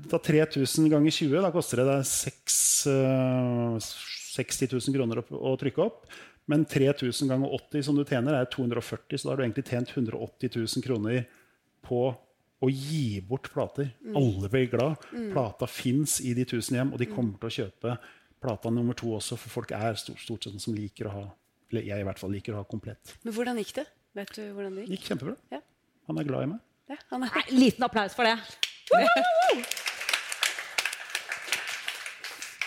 Speaker 7: da 3000 ganger 20, da koster det deg seks, eh, 60 000 kroner å, å trykke opp. Men 3000 ganger 80 som du tjener, er 240, så da har du egentlig tjent 180 000 kroner på å gi bort plater. Alle blir glad. Plata fins i de tusen hjem, og de kommer til å kjøpe plata nummer to også, for folk er stort, stort sett som liker å ha eller jeg i hvert fall liker å ha komplett.
Speaker 5: Men hvordan gikk det? Vet du hvordan det gikk?
Speaker 7: gikk kjempebra.
Speaker 5: Ja.
Speaker 7: Han er glad i meg.
Speaker 5: Ja, han er
Speaker 6: Nei, liten applaus for det.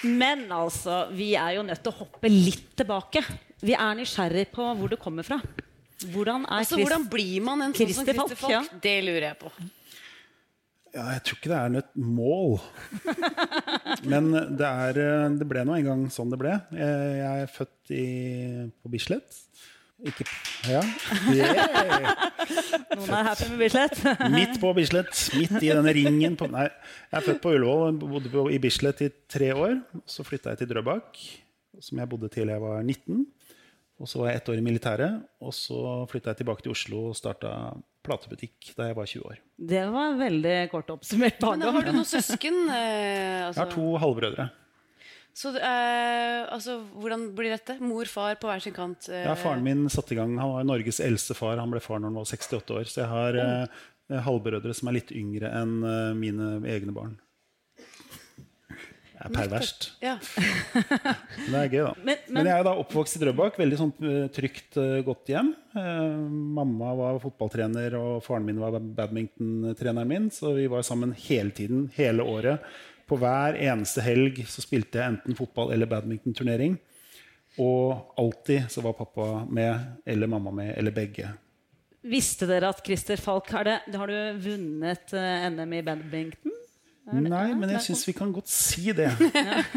Speaker 6: Men altså, vi er jo nødt til å hoppe litt tilbake. Vi er nysgjerrig på hvor du kommer fra. Hvordan er
Speaker 5: Altså,
Speaker 6: Christ...
Speaker 5: Hvordan blir man en sånn som
Speaker 6: Christer Falk? ja.
Speaker 5: Det lurer jeg på.
Speaker 7: Ja, jeg tror ikke det er et mål. Men det, er, eh, det ble nå en gang sånn det ble. Jeg jeg er født i, på Bislett. Ikke Ja. Yeah. <laughs>
Speaker 6: Noen er happy med Bislett? <laughs>
Speaker 7: Midt på Bislett. Midt i denne ringen. På, nei, jeg er født på Ullevål. Bodde på, i Bislett i tre år. Så flytta jeg til Drøbak, som jeg bodde til jeg var 19. Og så var jeg ett år i militæret. Og så flytta jeg tilbake til Oslo og starta platebutikk da jeg var 20 år.
Speaker 6: Det var veldig kort oppsummert
Speaker 5: Men har du noen søsken? <laughs> Eh, altså,
Speaker 7: Jeg har to halvbrødre.
Speaker 5: Så eh, altså, hvordan blir dette? Mor, far på hver sin kant? Eh,
Speaker 7: Ja, faren min satte i gang. Han var Norges eldste far. Han ble far når han var 68 år. Så jeg har eh, halvbrødre som er litt yngre enn eh, mine egne barn. Det er perverst.
Speaker 5: Ja. <laughs>
Speaker 7: Men det er gøy, da.
Speaker 6: Men-
Speaker 7: Men,
Speaker 6: men-
Speaker 7: jeg er da oppvokst i Drøbak. Veldig sånn eh, trygt, eh, godt hjem. Eh, mamma var fotballtrener, og faren min var badmintontreneren min. Så vi var sammen hele tiden, hele året. På hver eneste helg så spilte jeg enten fotball- eller badmintonturnering. Og alltid så var pappa med, eller mamma med, eller begge.
Speaker 6: Visste dere at Christer Falk har, det, har du vunnet eh, NM i badminton?
Speaker 7: Nei, men jeg syns vi kan godt si det.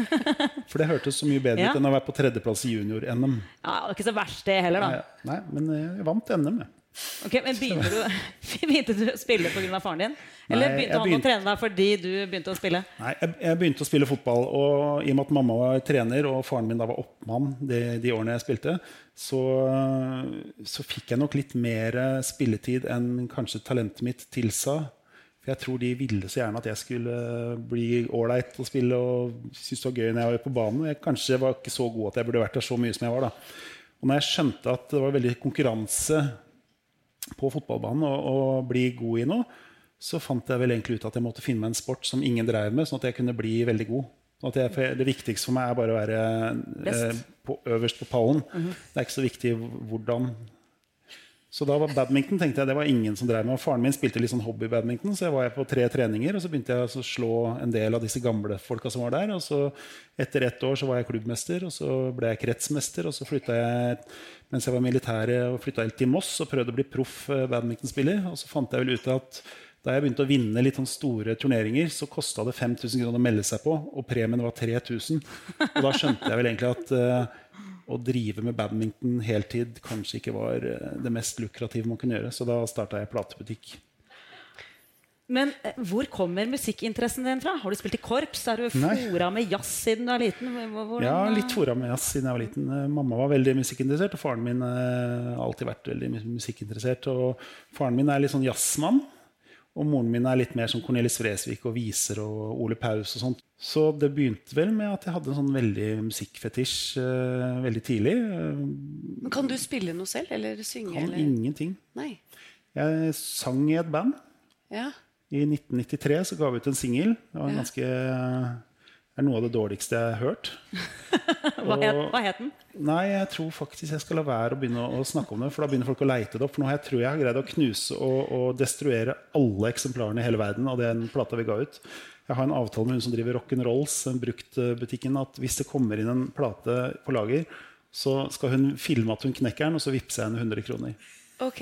Speaker 7: <laughs> For det hørtes så mye bedre
Speaker 6: Ja.
Speaker 7: ut enn å være på tredjeplass i junior-NM.
Speaker 6: Ja, det var ikke så verst, det heller, da.
Speaker 7: nei, men jeg vant NM, jeg.
Speaker 6: Ok, men Begynte du, <laughs> begynte du å spille pga. faren din? Eller
Speaker 7: Nei,
Speaker 6: begynte
Speaker 7: han
Speaker 6: han å trene deg fordi du begynte å spille?
Speaker 7: Nei, jeg, jeg begynte å spille fotball, og i og med at mamma var trener og faren min da var oppmann de, de årene jeg spilte, så, så fikk jeg nok litt mer spilletid enn kanskje talentet mitt tilsa. For jeg tror de ville så gjerne at jeg skulle bli ålreit å spille og synes det var gøy når jeg var på banen. Jeg kanskje var ikke så god at jeg burde vært der så mye som jeg var. da. Og når jeg skjønte at det var veldig konkurranse på fotballbanen å, å bli god i noe, så fant jeg vel egentlig ut at jeg måtte finne meg en sport som ingen drev med, sånn at jeg kunne bli veldig god. Sånn jeg, det viktigste for meg er bare å være eh, på, øverst på pallen. Det er ikke så viktig hvordan. Så da var badminton tenkte jeg, det var ingen som drev med. Faren min spilte litt sånn hobbybadminton, så jeg var på tre treninger. Og så begynte jeg å slå en del av disse gamle folka som var der. Og så etter ett år så var jeg klubbmester, og så ble jeg kretsmester. Og så flytta jeg mens jeg var militær og flytta helt til Moss og prøvde å bli proff eh, badmintonspiller. Og så fant jeg vel ut at Da jeg begynte å vinne litt sånn store turneringer, så kosta det 5000 kroner å melde seg på, og premien var 3000. Og da skjønte jeg vel egentlig at eh, å drive med badminton heltid kanskje ikke var eh, det mest lukrative man kunne gjøre. Så da starta jeg platebutikk.
Speaker 6: Men eh, hvor kommer musikkinteressen din fra? Har du spilt i korps? Er du fora med jazz siden du er liten? Hvor- Hvordan,
Speaker 7: Ja, litt fora med jazz siden jeg var liten. Eh, Mamma var veldig musikkinteressert, og faren min har alltid vært veldig musikkinteressert. Og faren min er litt sånn jazzmann, og moren min er litt mer som Cornelis Vresvik og viser og Ole Paus og sånt. Så det begynte vel med at jeg hadde en sånn veldig musikkfetisj uh, veldig tidlig.
Speaker 5: Men kan du spille noe selv, eller synge?
Speaker 7: kan
Speaker 5: eller?
Speaker 7: ingenting.
Speaker 5: Nei.
Speaker 7: Jeg sang i et band.
Speaker 5: Ja.
Speaker 7: I 1993 så ga vi ut en singel. Det var en
Speaker 5: Ja.
Speaker 7: ganske er noe av det dårligste jeg har hørt. <laughs>
Speaker 6: hva, het, hva het den?
Speaker 7: Nei, jeg tror faktisk jeg skal la være å begynne å snakke om det. For da begynner folk å leite det opp. For nå har jeg tror jeg har greid å knuse og, og destruere alle eksemplarene i hele verden av den plata vi ga ut. Jeg har en avtale med hun som driver Rock'n'Rolls, bruktbutikken, at hvis det kommer inn en plate på lager, så skal hun filme at hun knekker den, og så vippser jeg henne 100 kroner.
Speaker 5: Ok.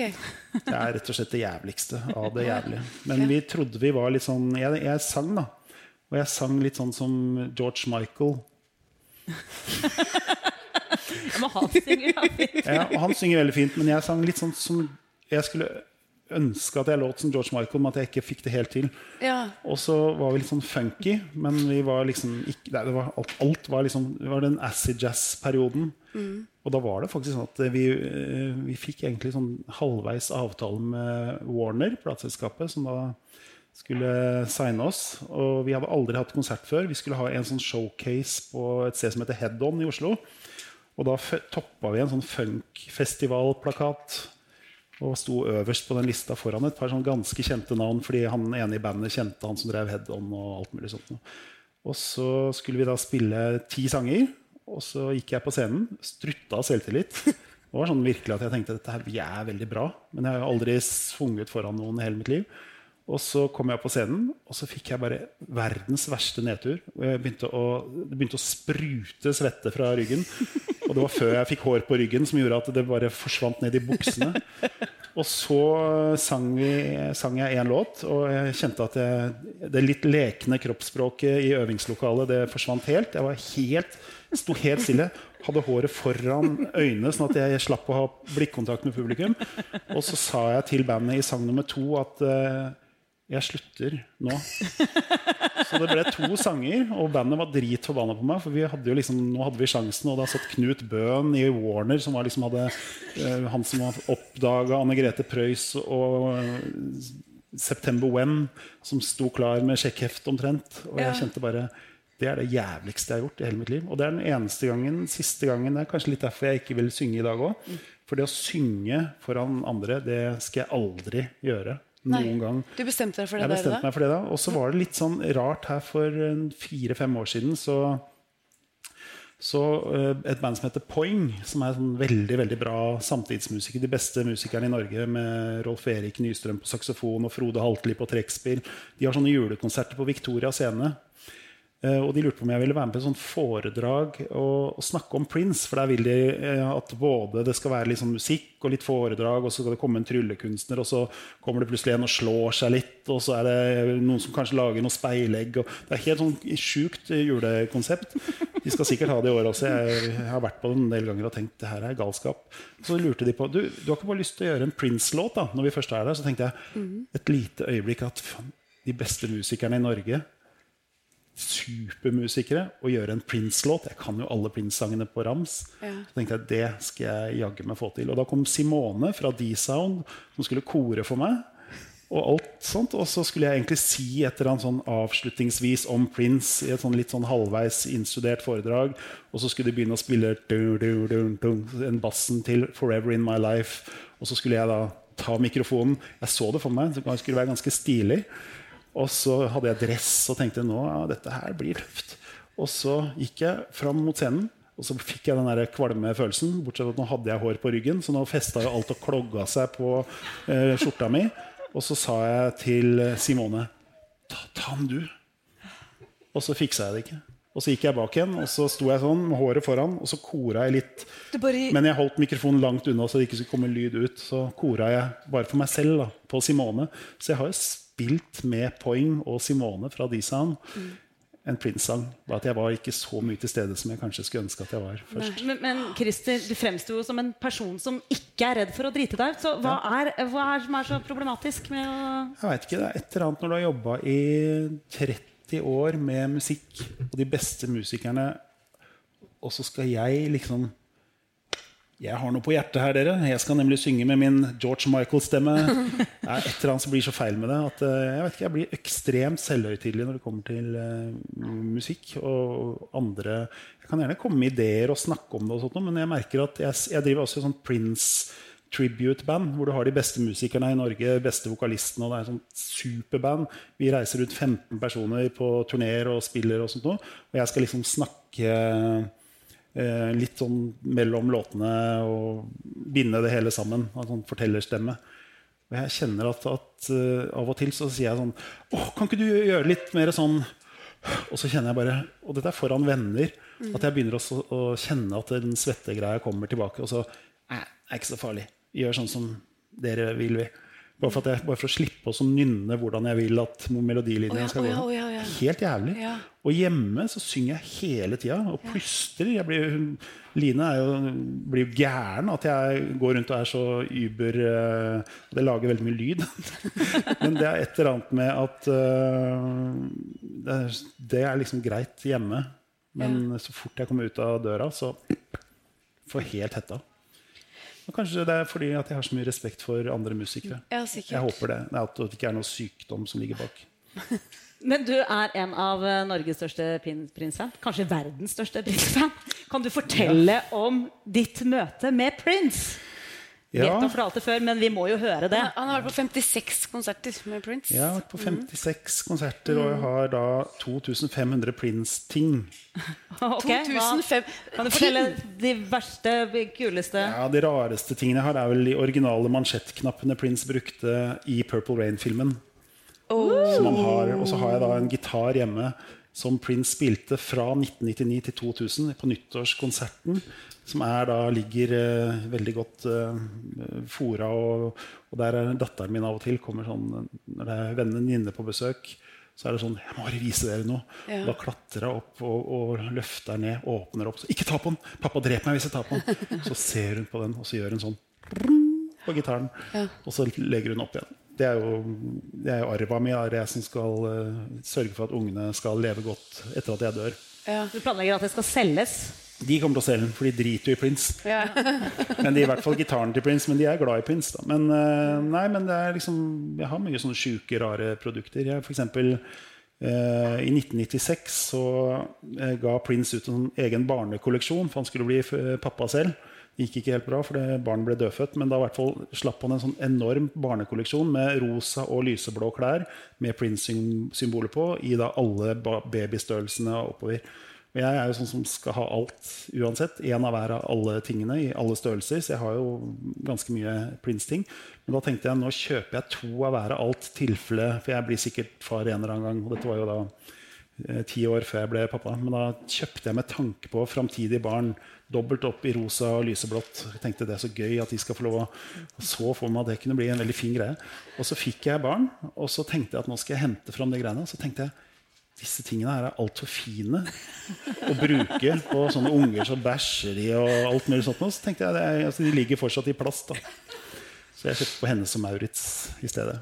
Speaker 7: Det er rett og slett det jævligste av det <laughs> jævlige. Men vi trodde vi var litt sånn Jeg, jeg sang, da. Og jeg sang litt sånn som George Michael.
Speaker 6: Men han synger ja, fint.
Speaker 7: Ja, og han synger veldig fint, men jeg sang litt sånn som jeg skulle ønske at jeg låt som George Michael, men at jeg ikke fikk det helt til.
Speaker 5: Ja.
Speaker 7: Og så var vi litt sånn funky, men vi var liksom ikke, nei, det var, alt, alt var liksom Det var den acid jazz-perioden. Og da var det faktisk sånn at vi, eh, vi fikk egentlig sånn halvveis avtale med Warner, plateselskapet, som da skulle signe oss. Og vi hadde aldri hatt konsert før. Vi skulle ha en sånn showcase på et sted som heter Head On i Oslo. Og da toppa vi en sånn funkfestivalplakat og sto øverst på den lista foran et par sånn ganske kjente navn, fordi han ene i bandet kjente han som drev Head On og alt mulig sånt. Og så skulle vi da spille ti sanger, og så gikk jeg på scenen, strutta av selvtillit. Det var sånn virkelig at jeg tenkte dette her vi er veldig bra, men jeg har jo aldri sunget foran noen i hele mitt liv. Og så kom jeg på scenen, og så fikk jeg bare verdens verste nedtur. Jeg begynte å, det begynte å sprute svette fra ryggen. Og det var før jeg fikk hår på ryggen som gjorde at det bare forsvant ned i buksene. Og så sang, vi, sang jeg én låt, og jeg kjente at jeg, det litt lekne kroppsspråket i øvingslokalet det forsvant helt. Jeg var helt, sto helt stille. Hadde håret foran øynene, sånn at jeg slapp å ha blikkontakt med publikum. Og så sa jeg til bandet i sang nummer to at eh, jeg slutter nå. Så det ble to sanger, og bandet var dritforbanna på meg. For vi hadde jo liksom, nå hadde vi sjansen, og da satt Knut Bøhn i Warner, som var liksom hadde, eh, han som oppdaga Anne Grete Preus og eh, September When, som sto klar med sjekkheft omtrent. Og jeg kjente bare det er det jævligste jeg har gjort i hele mitt liv. Og det er den eneste gangen, siste gangen. Det er kanskje litt derfor jeg ikke vil synge i dag òg. For det å synge foran andre, det skal jeg aldri gjøre. Noen gang.
Speaker 5: Du bestemte deg for det
Speaker 7: Jeg bestemte
Speaker 5: der,
Speaker 7: meg for det da. Og så var det litt sånn rart her for en fire-fem år siden. Så, så eh, et band som heter Poing, som er sånn veldig veldig bra samtidsmusiker. De beste musikerne i Norge, med Rolf Erik Nystrøm på saksofon og Frode Haltli på trekkspill. De har sånne julekonserter på Victoria scene. Eh, Og de lurte på om jeg ville være med på et sånt foredrag og, og snakke om Prince. For der vil de eh, at både det skal være litt sånn musikk og litt foredrag, og så skal det komme en tryllekunstner, og så kommer det plutselig en og slår seg litt, og så er det noen som kanskje lager noe speilegg. Og det er helt sånn sjukt julekonsept. De skal sikkert ha det i år også. Jeg, har vært på det en del ganger og tenkt det her er galskap. Så lurte de på du, du har ikke bare lyst til å gjøre en Prince-låt da, når vi først er der. Så tenkte jeg et lite øyeblikk at de beste musikerne i Norge supermusikere og gjøre en Prince-låt. Jeg kan jo alle Prince-sangene på rams.
Speaker 5: Ja.
Speaker 7: Så tenkte jeg det skal jeg jaggu meg få til. Og da kom Simone fra D-Sound som skulle kore for meg. Og alt sånt, og så skulle jeg egentlig si et eller annet sånn avslutningsvis om Prince i et sånn litt sånn halvveis innstudert foredrag. Og så skulle de begynne å spille du, du, du, du, en bassen til 'Forever In My Life'. Og så skulle jeg da ta mikrofonen. Jeg så det for meg. Det skulle være ganske stilig. Og så hadde jeg dress og tenkte nå, ja, dette her blir tøft. Og så gikk jeg fram mot scenen, og så fikk jeg den der kvalme følelsen. Bortsett fra at nå hadde jeg hår på ryggen, så nå festa jo alt og klogga seg på eh, skjorta mi. Og så sa jeg til Simone ta, ta den, du. Og så fiksa jeg det ikke. Og så gikk jeg bak igjen, og så sto jeg sånn med håret foran, og så kora jeg litt.
Speaker 5: Bare-
Speaker 7: Men jeg holdt mikrofonen langt unna, så det ikke skulle komme lyd ut. Så kora jeg bare for meg selv da, på Simone. Så jeg har jo spilt med Poing og Simone fra Disan mm. en Prince-sang. Bare at jeg var ikke så mye til stede som jeg kanskje skulle ønske at jeg var først.
Speaker 6: Men, men Christer, du fremsto jo som en person som ikke er redd for å drite deg ut. Så hva, er, hva er som er så problematisk med å
Speaker 7: Jeg vet ikke, Det er et eller annet når du har jobba i 30 år med musikk, og de beste musikerne, og så skal jeg liksom Jeg har noe på hjertet her, dere. Jeg skal nemlig synge med min George Michael-stemme. <laughs> Det er et eller annet som blir så feil med det. At eh, jeg ikke, jeg blir ekstremt selvhøytidelig når det kommer til eh, musikk. Og andre Jeg kan gjerne komme med ideer og snakke om det, og sånt, men jeg merker at jeg, jeg driver også i sånn Prince tribute-band, hvor du har de beste musikerne i Norge, beste vokalistene, og det er sånn superband. Vi reiser rundt 15 personer på turneer og spiller og sånt noe. Og jeg skal liksom snakke litt sånn mellom låtene og binde det hele sammen. En sånn fortellerstemme. Og jeg kjenner at, at eh, av og til så sier jeg sånn Å, kan ikke du gjøre litt mer sånn Og så kjenner jeg bare Og dette er foran venner. At jeg begynner også å kjenne at den svettegreia kommer tilbake. Og så Nei, det er ikke så farlig. Gjør sånn som dere vil, vi. Bare for, at jeg, bare for å slippe å nynne hvordan jeg vil at melodilinjen
Speaker 5: oh ja,
Speaker 7: skal
Speaker 5: gå.
Speaker 7: gå.
Speaker 5: ja, oh ja.
Speaker 7: Helt jævlig. Og hjemme så synger jeg hele tida og. Jeg blir, Line er jo, blir jo gæren at jeg går rundt og er så über uh, Det lager veldig mye lyd. <laughs> Men det er et eller annet med at uh, det, er, det er liksom greit hjemme. Men så fort jeg kommer ut av døra, så får jeg helt hetta. Og kanskje det er fordi at jeg har så mye respekt for andre musikere.
Speaker 5: Ja, sikkert.
Speaker 7: Jeg håper det. Nei, At det ikke er noe sykdom som ligger bak. <laughs>
Speaker 6: Men du er en av eh, Norges største Prince-fan. Kanskje verdens største Prince-fan. Kan du fortelle om ditt møte med Prince?
Speaker 7: Ja.
Speaker 6: Vet om fortalte før, men vi må jo høre det.
Speaker 5: Han har vært på 56 konserter med Prince.
Speaker 7: Jeg har vært på 56 konserter, og jeg har da 2500 Prince-ting. <laughs>
Speaker 6: okay, hva-
Speaker 5: 2005
Speaker 6: Kan du fortelle de verste, kuleste
Speaker 7: Ja, De rareste tingene jeg har, er vel de originale mansjettknappene Prince brukte i Purple Rain-filmen. Oh. Og så har jeg da en gitar hjemme som Prince spilte fra 1999 til 2000 på nyttårskonserten. Som er da ligger eh, veldig godt uh, fora, og, og der er datteren min av og til kommer sånn Når det er venninne på besøk, så er det sånn 'Jeg må bare vise dere noe.'
Speaker 5: Ja.
Speaker 7: Da klatrer jeg opp og, og løfter ned, og åpner opp. Så, 'Ikke ta på den! Pappa dreper meg hvis jeg tar på den!' Så ser hun på den, og så gjør hun sånn på gitaren. Og så legger hun opp igjen. Det er jo, det er jo arva mi. Det er jeg som skal uh, sørge for at ungene skal leve godt etter at jeg dør.
Speaker 6: Du planlegger at det skal selges?
Speaker 7: De kommer til å selge den, for de driter jo i Prince.
Speaker 5: Ja. <laughs>
Speaker 7: Men de er i hvert fall gitaren til Prince, men de er glad i Prince. Da. Men, eh, nei, men det er liksom, jeg har mye sånne sjuke, rare produkter. Jeg, for eksempel, eh, I 1996 så eh, ga Prince ut en egen barnekolleksjon, for han skulle bli f- pappa selv. Det gikk ikke helt bra, for barn ble dødfødt. Men da hvert fall slapp han en sånn enorm barnekolleksjon med rosa og lyseblå klær med Prince-symboler på i da alle babystørrelsene oppover. Og jeg er jo sånn som skal ha alt uansett. Én av hver av alle tingene i alle størrelser. Så jeg har jo ganske mye Prince-ting. Men da tenkte jeg nå kjøper jeg to av hver av alt tilfelle For jeg blir sikkert far en eller annen gang. Og dette var jo da eh, ti år før jeg ble pappa. Men da kjøpte jeg med tanke på framtidige barn dobbelt opp i rosa og lyseblått. Jeg tenkte det er så gøy at de skal få lov å så for meg at det kunne bli en veldig fin greie. Og så fikk jeg barn, og så tenkte jeg at nå skal jeg hente fram de greiene. Så tenkte jeg disse tingene her er altfor fine å bruke på sånne unger som bæsjer i og alt mulig sånt. Så tenkte jeg er, altså, de ligger fortsatt i plast. da. Så jeg kjøpte på henne som Maurits i stedet.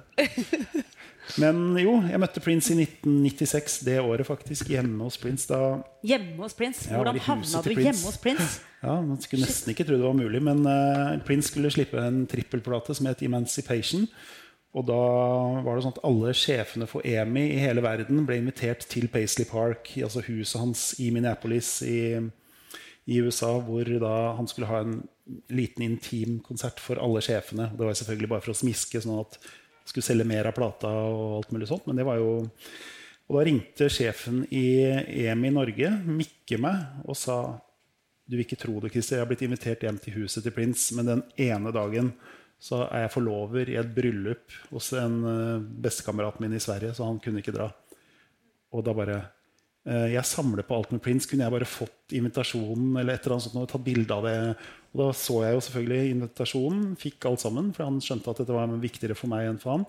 Speaker 7: Men jo, jeg møtte Prince i 1996, det året faktisk, hjemme hos Prince. Da,
Speaker 6: Hjemme hos Prince? Hvordan havna du
Speaker 7: Prince.
Speaker 6: hjemme hos Prince?
Speaker 7: ja, Man skulle nesten ikke tro det var mulig, men uh, Prince skulle slippe en trippelplate som het Emancipation. Og da var det sånn at alle sjefene for EMI i hele verden ble invitert til Paisley Park, altså huset hans i Minneapolis i, i USA, hvor da han skulle ha en liten intim konsert for alle sjefene. Det var selvfølgelig bare for å smiske, sånn at han skulle selge mer av plata og alt mulig sånt. Men det var jo Og da ringte sjefen i EMI Norge, Mikke, meg og sa du vil ikke tro det, Christer. Jeg har blitt invitert hjem til huset til Prince, men den ene dagen så er jeg forlover i et bryllup hos en uh, bestekameraten min i Sverige, så han kunne ikke dra. Og da bare eh, Jeg samler på alt med Prince. Kunne jeg bare fått invitasjonen eller et eller annet sånt, og tatt bilde av det? Og da så jeg jo selvfølgelig invitasjonen, fikk alt sammen, for han skjønte at dette var viktigere for meg enn for han.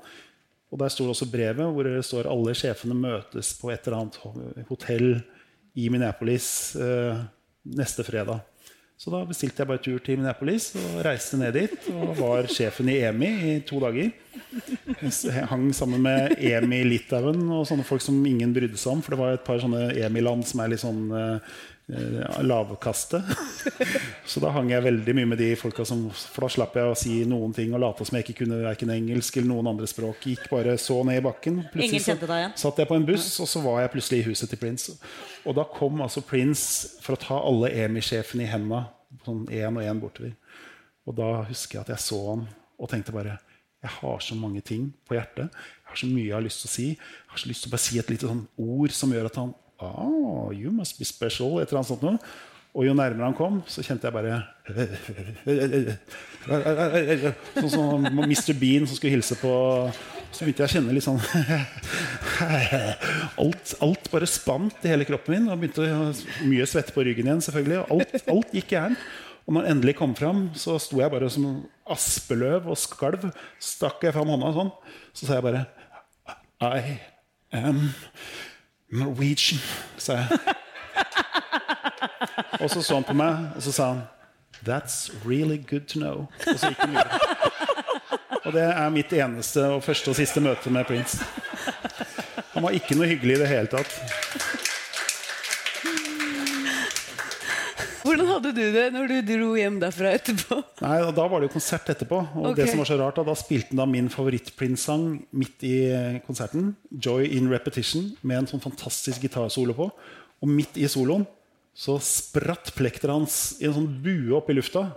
Speaker 7: Og der sto også brevet hvor det står alle sjefene møtes på et eller annet hotell i Minneapolis eh, neste fredag. Så da bestilte jeg bare tur til Minneapolis og reiste ned dit. Og var sjefen i EMI i to dager. Jeg hang sammen med EMI Litauen og sånne folk som ingen brydde seg om. For det var et par sånne EMI-land som er litt sånn eh, lavkaste. Så da hang jeg veldig mye med de folka som For da slapp jeg å si noen ting og late som jeg ikke kunne verken engelsk eller noen andre språk. Gikk bare så ned i bakken. Så
Speaker 6: deg igjen?
Speaker 7: satt jeg på en buss, og så var jeg plutselig i huset til Prince. Og da kom altså Prince for å ta alle EMI-sjefene i hendene sånn én og én bortover. Og da husker jeg at jeg så han og tenkte bare jeg har så mange ting på hjertet. Jeg har så mye jeg har lyst til å si. Jeg har så lyst til å bare si et lite sånn ord som gjør at han oh, you must be special, et eller annet sånt noe. Og jo nærmere han kom, så kjente jeg bare <laughs> Sånn som Mr. Bean som skulle hilse på Så begynte jeg å kjenne litt sånn <laughs> alt, alt bare spant i hele kroppen min. Og begynte å- mye svette på ryggen igjen, selvfølgelig. Alt, alt gikk gærent. Og når han endelig kom fram, så sto jeg bare som aspeløv og skalv. Stakk jeg fram hånda sånn. Så sa jeg bare I am Norwegian, sa jeg. Og så så han på meg, og så sa han That's really good to know. Og så gikk han videre. Og det er mitt eneste og første og siste møte med Prince. Han var ikke noe hyggelig i det hele tatt.
Speaker 5: Hvordan hadde du det når du dro hjem derfra etterpå?
Speaker 7: Nei, Da var det jo konsert etterpå. Og
Speaker 5: okay.
Speaker 7: det som var så rart Da, da spilte han da min favoritt-Prince-sang midt i eh, konserten. 'Joy in Repetition', med en sånn fantastisk gitarsolo på. Og midt i soloen så spratt plekteret hans i en sånn bue opp i lufta.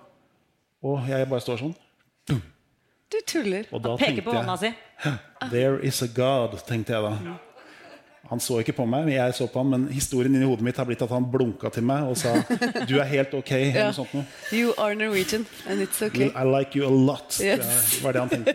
Speaker 7: Og jeg bare står sånn.
Speaker 5: Du tuller.
Speaker 7: Og da
Speaker 6: Peker på hånda si.
Speaker 7: There is a God, tenkte jeg da. Han så ikke på meg, men jeg så på han. Men historien inni hodet mitt har blitt at han blunka til meg og sa 'Du er helt ok'. eller
Speaker 5: Ja.
Speaker 7: sånt noe.
Speaker 5: You are Norwegian, and it's okay.
Speaker 7: I like you a lot.
Speaker 5: Yes.
Speaker 7: Det var det han tenkte.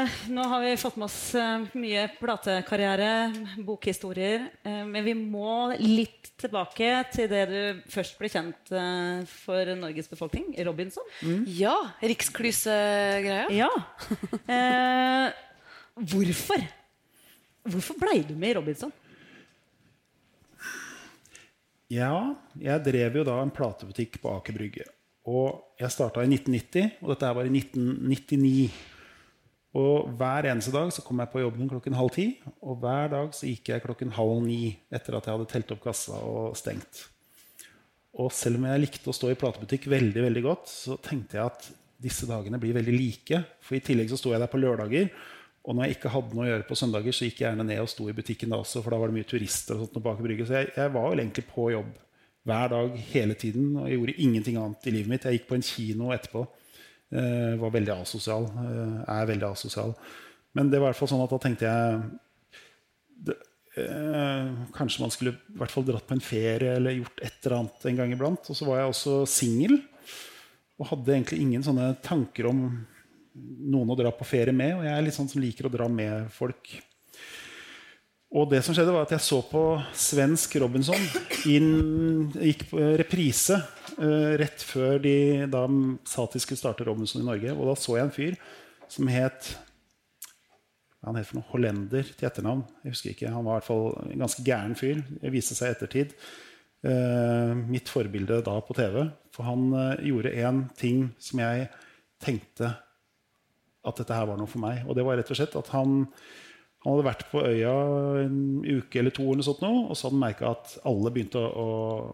Speaker 6: Eh, nå har vi fått med oss eh, mye platekarriere, bokhistorier. eh, men vi må litt tilbake til det du først ble kjent for Norges befolkning. Robinson.
Speaker 5: Ja. Riksklyse-greia.
Speaker 6: Ja. Eh, hvorfor? Hvorfor blei du med i Robinson?
Speaker 7: Ja, jeg drev jo da en platebutikk på Aker Brygge. Og jeg starta i 1990, og dette her var i 1999. Og hver eneste dag så kom jeg på jobben klokken halv ti. Og hver dag så gikk jeg klokken halv ni etter at jeg hadde telt opp kassa og stengt. Og selv om jeg likte å stå i platebutikk veldig veldig godt, så tenkte jeg at disse dagene blir veldig like. For i tillegg så sto jeg der på lørdager. Og når jeg ikke hadde noe å gjøre på søndager, så gikk jeg gjerne ned og sto i butikken da også, for da var det mye turister og sånt bak i brygget. Så jeg, jeg var vel egentlig på jobb hver dag hele tiden. Og jeg gjorde ingenting annet i livet mitt. Jeg gikk på en kino etterpå. Eh, var veldig asosial. Eh, er veldig asosial. Men det var i hvert fall sånn at da tenkte jeg det, eh, Kanskje man skulle i hvert fall dratt på en ferie eller gjort et eller annet en gang iblant. Og så var jeg også singel. Og hadde egentlig ingen sånne tanker om noen å dra på ferie med. Og jeg er litt sånn som liker å dra med folk. Og det som skjedde var at jeg så på svensk Robinson. Inn, gikk på reprise rett før de da sa at de skulle starte Robinson i Norge. Og da så jeg en fyr som het han het for noe? Hollender til etternavn. Jeg husker ikke, Han var i hvert fall en ganske gæren fyr. Det viste seg i ettertid. Eh, mitt forbilde da på TV. For han eh, gjorde én ting som jeg tenkte at dette her var noe for meg. Og det var rett og slett at han han hadde vært på øya en uke eller to, eller sånt nå, og så hadde han merka at alle begynte å,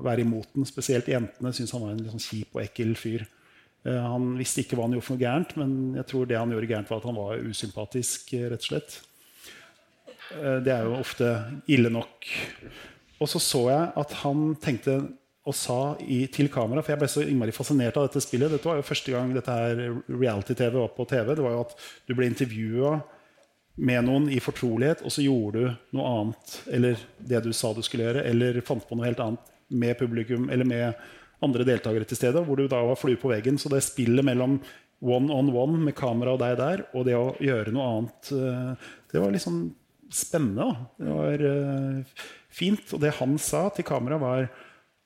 Speaker 7: være imot den. Spesielt jentene syntes han var en sånn kjip og ekkel fyr. Eh, han visste ikke hva han gjorde for noe gærent, men jeg tror det han gjorde gærent, var at han var usympatisk. eh, rett og slett. Eh, det er jo ofte ille nok. Og så så jeg at han tenkte og sa i, til kamera For jeg ble så innmari fascinert av dette spillet. Dette var jo første gang dette her reality-TV var på TV. Det var jo at du ble intervjua med noen i fortrolighet, og så gjorde du noe annet eller det du sa du skulle gjøre, eller fant på noe helt annet med publikum eller med andre deltakere til stede, hvor du da var flue på veggen. Så det spillet mellom one on one med kamera og deg der, og det å gjøre noe annet, eh, det var liksom spennende. Da. Det var eh, fint. Og det han sa til kamera, var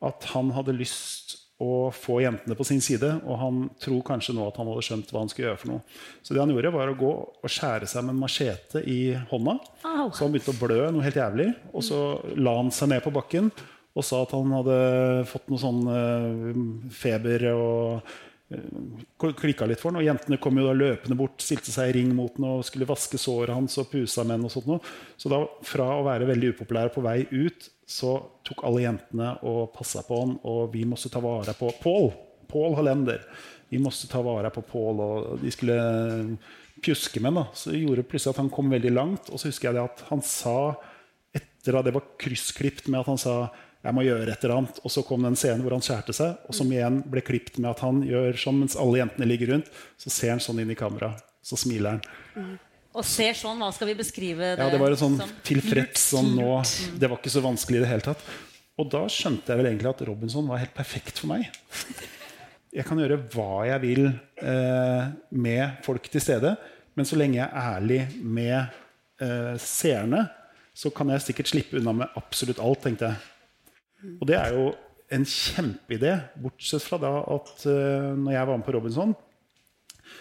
Speaker 7: at han hadde lyst å få jentene på sin side. Og han tror kanskje nå at han hadde skjønt hva han skulle gjøre. for noe. Så det han gjorde, var å gå og skjære seg med en machete i hånda.
Speaker 6: Au.
Speaker 7: Så han begynte å blø noe helt jævlig. Og så la han seg ned på bakken og sa at han hadde fått noe sånn eh, feber og uh, klikka litt for han. Og jentene kom jo da løpende bort, stilte seg i ring mot han og skulle vaske såret hans og puse med han. og sånt noe. Så da fra å være veldig upopulær på vei ut, så tok alle jentene og passa på han, og vi måtte ta vare på Paul. Paul Hollender. Vi måtte ta vare på Paul, og de skulle pjuske med ham. Så det gjorde plutselig at han kom veldig langt. Og så husker jeg at han sa, etter at det var kryssklipt med at han sa jeg må gjøre et eller annet. Og så kom den scenen hvor han skjærte seg, og som igjen ble klippet med at han gjør sånn mens alle jentene ligger rundt. Så ser han sånn inn i kamera. Så smiler han.
Speaker 6: Og ser sånn, hva skal vi beskrive det
Speaker 7: Ja, det var et sånn
Speaker 6: som?
Speaker 7: tilfreds sånn nå. Det var ikke så vanskelig i det hele tatt. Og da skjønte jeg vel egentlig at Robinson var helt perfekt for meg. Jeg kan gjøre hva jeg vil eh, med folk til stede, men så lenge jeg er ærlig med eh, seerne, så kan jeg sikkert slippe unna med absolutt alt, tenkte jeg. Og det er jo en kjempeidé, bortsett fra da at eh, når jeg var med på Robinson,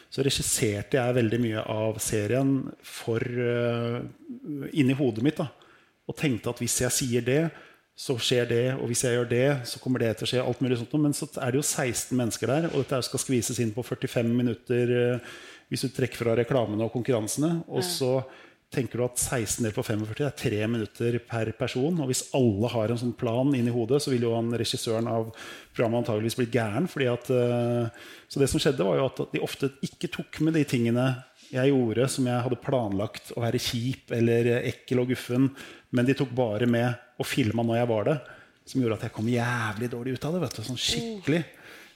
Speaker 7: så regisserte jeg veldig mye av serien for uh, inni hodet mitt. Da. Og tenkte at hvis jeg sier det, så skjer det. Og hvis jeg gjør det, så kommer det til å skje. alt mulig sånt. Men så er det jo 16 mennesker der, og dette skal skvises inn på 45 minutter uh, hvis du trekker fra reklamene og konkurransene. Og så tenker du at 16 delt på 45 er tre minutter per person. Og hvis alle har en sånn plan inni hodet, så vil jo han regissøren av programmet antageligvis bli gæren. Fordi at, uh, så det som skjedde, var jo at de ofte ikke tok med de tingene jeg gjorde som jeg hadde planlagt å være kjip eller ekkel og guffen, men de tok bare med og filma når jeg var det, som gjorde at jeg kom jævlig dårlig ut av det. vet du, sånn skikkelig.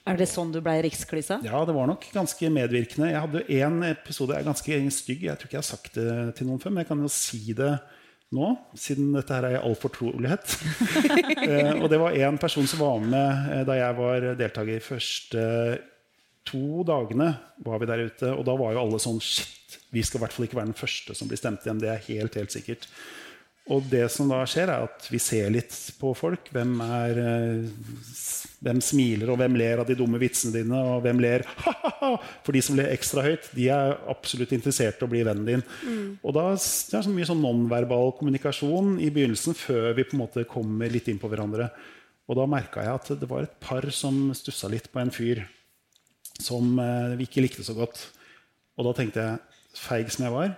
Speaker 6: Er det sånn du ble riksklysa?
Speaker 7: Ja, det var nok ganske medvirkende. Jeg hadde en episode jeg er ganske stygg. Jeg tror ikke jeg har sagt det til noen før, men jeg kan jo si det nå, siden dette her er i all fortrolighet. <laughs> eh, og det var én person som var med eh, da jeg var deltaker i første to dagene var vi der ute, og da var jo alle sånn Shit, vi skal i hvert fall ikke være den første som blir stemt hjem. Det er helt, helt sikkert. Og det som da skjer, er at vi ser litt på folk. Hvem, er, eh, hvem smiler, og hvem ler av de dumme vitsene dine? Og hvem ler ha-ha-ha? For de som ler ekstra høyt, de er absolutt interessert i å bli vennen din.
Speaker 5: Mm.
Speaker 7: Og da det er så mye sånn nonverbal kommunikasjon i begynnelsen før vi på en måte kommer litt inn på hverandre. Og da merka jeg at det var et par som stussa litt på en fyr som eh, vi ikke likte så godt. Og da tenkte jeg, feig som jeg var,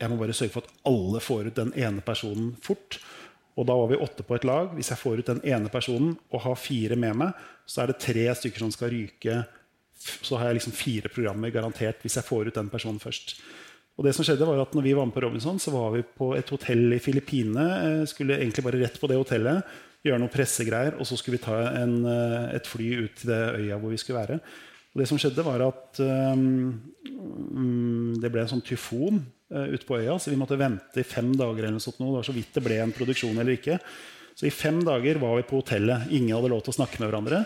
Speaker 7: jeg må bare sørge for at alle får ut den ene personen fort. Og da var vi åtte på et lag. Hvis jeg får ut den ene personen og har fire med meg, så er det tre stykker som skal ryke. Så har jeg liksom fire programmer garantert hvis jeg får ut den personen først. Og det som skjedde var at når vi var med på Robinson, så var vi på et hotell i Filippinene. Eh, skulle egentlig bare rett på det hotellet, gjøre noen pressegreier, og så skulle vi ta en, eh, et fly ut til det øya hvor vi skulle være. Og det som skjedde, var at um, det ble en sånn tyfon ute på øya, så vi måtte vente i fem dager. eller noe. Det var så vidt det ble en produksjon eller ikke. Så i fem dager var vi på hotellet. Ingen hadde lov til å snakke med hverandre.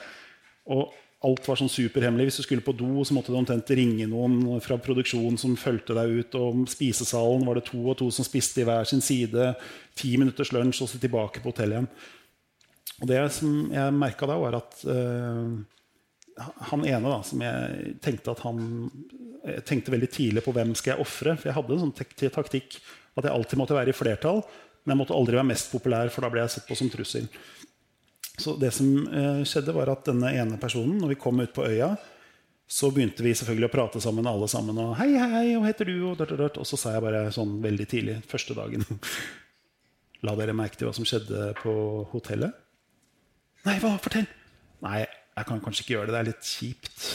Speaker 7: Og alt var sånn superhemmelig. Hvis du skulle på do, så måtte du omtrent ringe noen fra produksjonen som fulgte deg ut. Og om spisesalen var det to og to som spiste i hver sin side. Ti minutters lunsj, og så tilbake på hotellet igjen. Og det som jeg merka da, var at uh, han ene da, som jeg tenkte at han jeg tenkte veldig tidlig på hvem skal jeg ofre. For jeg hadde en sånn taktikk at jeg alltid måtte være i flertall. Men jeg måtte aldri være mest populær, for da ble jeg sett på som trussel. Så det som eh, skjedde var at denne ene personen, når vi kom ut på øya, så begynte vi selvfølgelig å prate sammen, alle sammen. Og 'Hei, hei, hva heter du?' Og, dørt, dørt. og så sa jeg bare sånn veldig tidlig, første dagen <laughs> La dere merke til hva som skjedde på hotellet? Nei, hva? Fortell! Nei, jeg kan kanskje ikke gjøre det. Det er litt kjipt.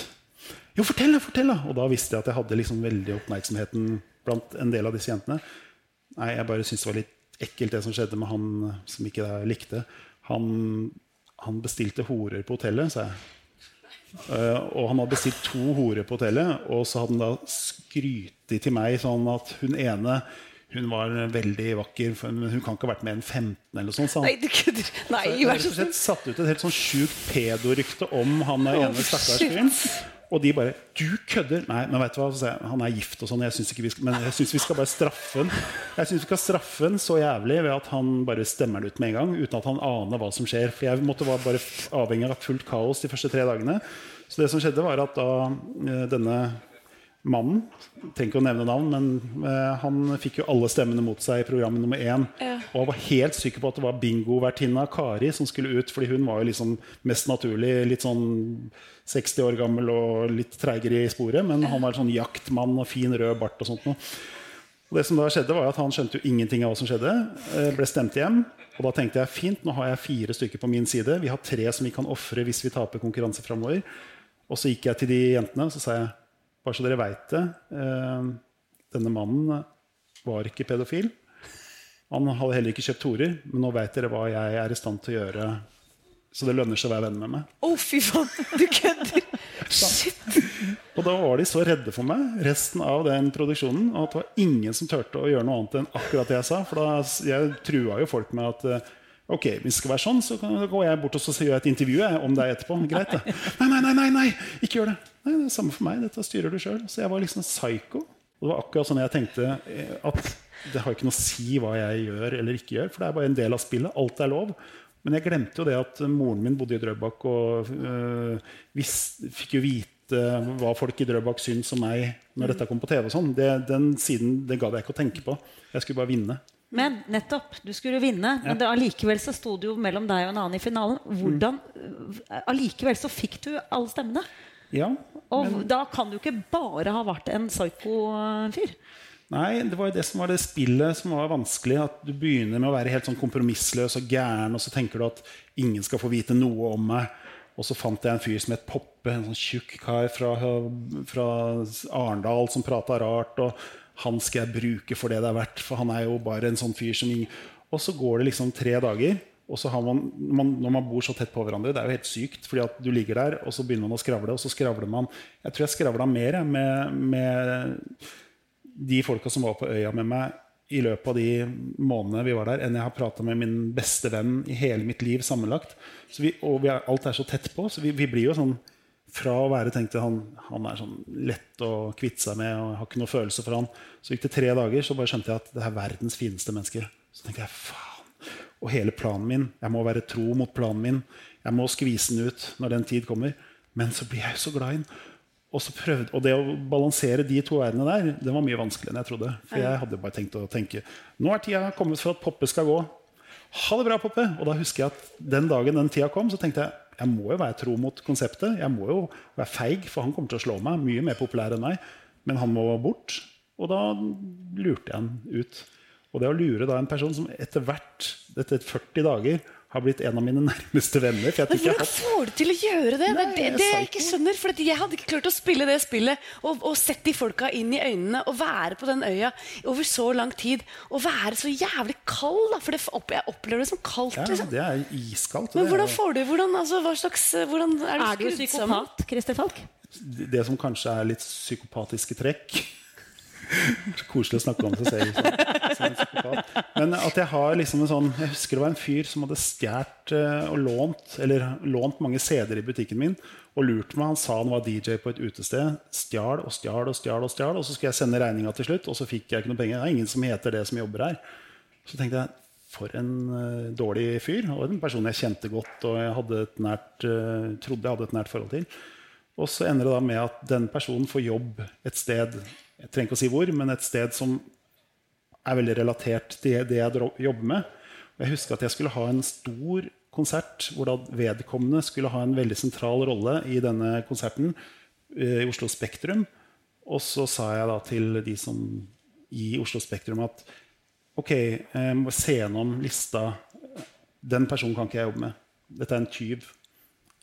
Speaker 7: Jo, fortell, da! fortell da. Og da visste jeg at jeg hadde liksom veldig oppmerksomheten blant en del av disse jentene. Nei, jeg bare syntes det var litt ekkelt, det som skjedde med han som ikke likte. Han, han bestilte horer på hotellet, sa jeg. Uh, og han hadde bestilt to horer på hotellet, og så hadde han da skrytt til meg sånn at hun ene hun var veldig vakker, men hun kan ikke ha vært mer enn 15. eller sånt,
Speaker 5: Nei, du kødder. Nei,
Speaker 7: vær så snill. satt ut et helt sånn sjukt pedorykte om han ene oh, stakkars fyren. Og de bare 'Du kødder!' Nei, men vet du hva? Han er gift og sånn. Jeg synes ikke vi skal, men jeg syns vi skal bare straffe han. Jeg synes vi skal straffe han så jævlig ved at han bare stemmer det ut med en gang. Uten at han aner hva som skjer. For jeg måtte være bare avhengig av fullt kaos de første tre dagene. Så det som skjedde, var at da eh, denne mannen Trenger ikke å nevne navn, men eh, han fikk jo alle stemmene mot seg i programmet nummer én. Ja. Og han var helt sikker på at det var bingovertinna Kari som skulle ut. fordi hun var jo liksom mest naturlig litt sånn 60 år gammel og litt treigere i sporet. Men ja. han var sånn jaktmann og fin rød bart og sånt noe. Og det som da skjedde var at Han skjønte jo ingenting av hva som skjedde. Uh, ble stemt hjem. Og da tenkte jeg fint, nå har jeg fire stykker på min side. Vi har tre som vi kan ofre hvis vi taper konkurranse framover. Og så gikk jeg til de jentene og så sa jeg bare så dere veit det. Eh, denne mannen var ikke pedofil. Han hadde heller ikke kjøpt horer, men nå veit dere hva jeg er i stand til å gjøre. Så det lønner seg å være venn med meg.
Speaker 5: Å, oh, fy faen! Du kødder! Shit!
Speaker 7: Og da var de så redde for meg resten av den produksjonen at det var ingen som turte å gjøre noe annet enn akkurat det jeg sa. For da, jeg trua jo folk med at eh, Ok, hvis det skal være sånn, så går jeg bort og så gjør jeg et intervju om deg etterpå. Greit, det. Nei, nei, nei, nei, nei, ikke gjør det. Nei, det er samme for meg. Dette styrer du sjøl. Så jeg var liksom psycho. Og det var akkurat sånn jeg tenkte eh, at det har ikke noe å si hva jeg gjør eller ikke gjør. For det er bare en del av spillet. Alt er lov. Men jeg glemte jo det at moren min bodde i Drøbak og øh, vis, fikk jo vite hva folk i Drøbak syntes om meg når dette kom på TV. og sånn. Den siden det gadd jeg ikke å tenke på. Jeg skulle bare vinne.
Speaker 6: Men nettopp, du skulle vinne. Men allikevel så sto det jo mellom deg og en annen i finalen. Hvordan Allikevel så fikk du alle stemmene.
Speaker 7: Ja,
Speaker 6: og men... da kan du ikke bare ha vært en psyko-fyr.
Speaker 7: Nei, det var jo det som var det spillet som var vanskelig. At du begynner med å være helt sånn kompromissløs og gæren, og så tenker du at ingen skal få vite noe om meg. Og så fant jeg en fyr som het Poppe, en sånn tjukk kar fra, fra Arendal som prata rart. og han skal jeg bruke for det det er verdt, for han er jo bare en sånn fyr som Og så går det liksom tre dager, og så har man, man, når man bor så tett på hverandre Det er jo helt sykt, fordi at du ligger der, og så begynner man å skravle, og så skravler man Jeg tror jeg skravla mer med, med, de folka som var på øya med meg i løpet av de månedene vi var der, enn jeg har prata med min beste venn i hele mitt liv sammenlagt. Vi, og vi er, alt er så tett på, så vi, vi blir jo sånn fra å være tenkte han, han er sånn lett å kvitte seg med og jeg har ikke noe følelse for han. Så gikk det tre dager, så bare skjønte jeg at det er verdens fineste menneske. Så tenkte jeg, faen. Og hele planen min, jeg må være tro mot planen min. Jeg må skvise den ut når den tid kommer. Men så blir jeg jo så glad i den. Og, så prøvde, og det å balansere de to verdenene der, det var mye vanskeligere enn jeg trodde. For jeg hadde bare tenkt å tenke nå er tida kommet for at Poppe skal gå. Ha det bra, Poppe. Og da husker jeg at den dagen den tida kom, så tenkte jeg jeg må jo være tro mot konseptet. Jeg må jo være feig, for han kommer til å slå meg. Mye mer populær enn meg. Men han må bort. Og da lurte jeg han ut. Og det å lure da en person som etter hvert, etter 40 dager, har blitt en av mine nærmeste venner. For jeg
Speaker 5: hvordan
Speaker 7: hatt
Speaker 5: får du til å gjøre det?
Speaker 7: Nei,
Speaker 5: det, er det,
Speaker 7: jeg
Speaker 5: det jeg ikke skjønner, for jeg hadde ikke klart å spille det spillet og, og sett de folka inn i øynene og være på den øya over så lang tid. Og være så jævlig kald, da, for det, opp- jeg opplever det som kaldt.
Speaker 7: ja,
Speaker 5: liksom.
Speaker 7: Det er iskaldt.
Speaker 5: Men
Speaker 7: det
Speaker 5: hvordan får du hvordan, altså, hva slags, hvordan er du
Speaker 6: Er du psykopat, Christer Falk?
Speaker 7: det som kanskje er litt psykopatiske trekk. <laughs> Så Koselig å snakke om seg selv som, som en. Men at jeg har liksom en sånn Jeg husker det var en fyr som hadde stjålet eh, og lånt Eller lånt mange CD-er i butikken min og lurt meg. Han sa han var DJ på et utested. Stjal og stjal og stjal. Og stjal Og så skulle jeg sende regninga til slutt, og så fikk jeg ikke noe penger. Det er ingen som heter det som jobber her. Så tenkte jeg for en uh, dårlig fyr. Og en person jeg kjente godt og jeg nært, uh, trodde jeg hadde et nært forhold til. Og så ender det da med at den personen får jobb et sted Jeg trenger ikke å si hvor, men et sted som er veldig relatert til det jeg jobber med. Og jeg husker at jeg skulle ha en stor konsert hvor da vedkommende skulle ha en veldig sentral rolle i denne konserten eh, i Oslo Spektrum. Og så sa jeg da til de som i Oslo Spektrum at ok, jeg må se gjennom lista. Den personen kan ikke jeg jobbe med. Dette er en tyv.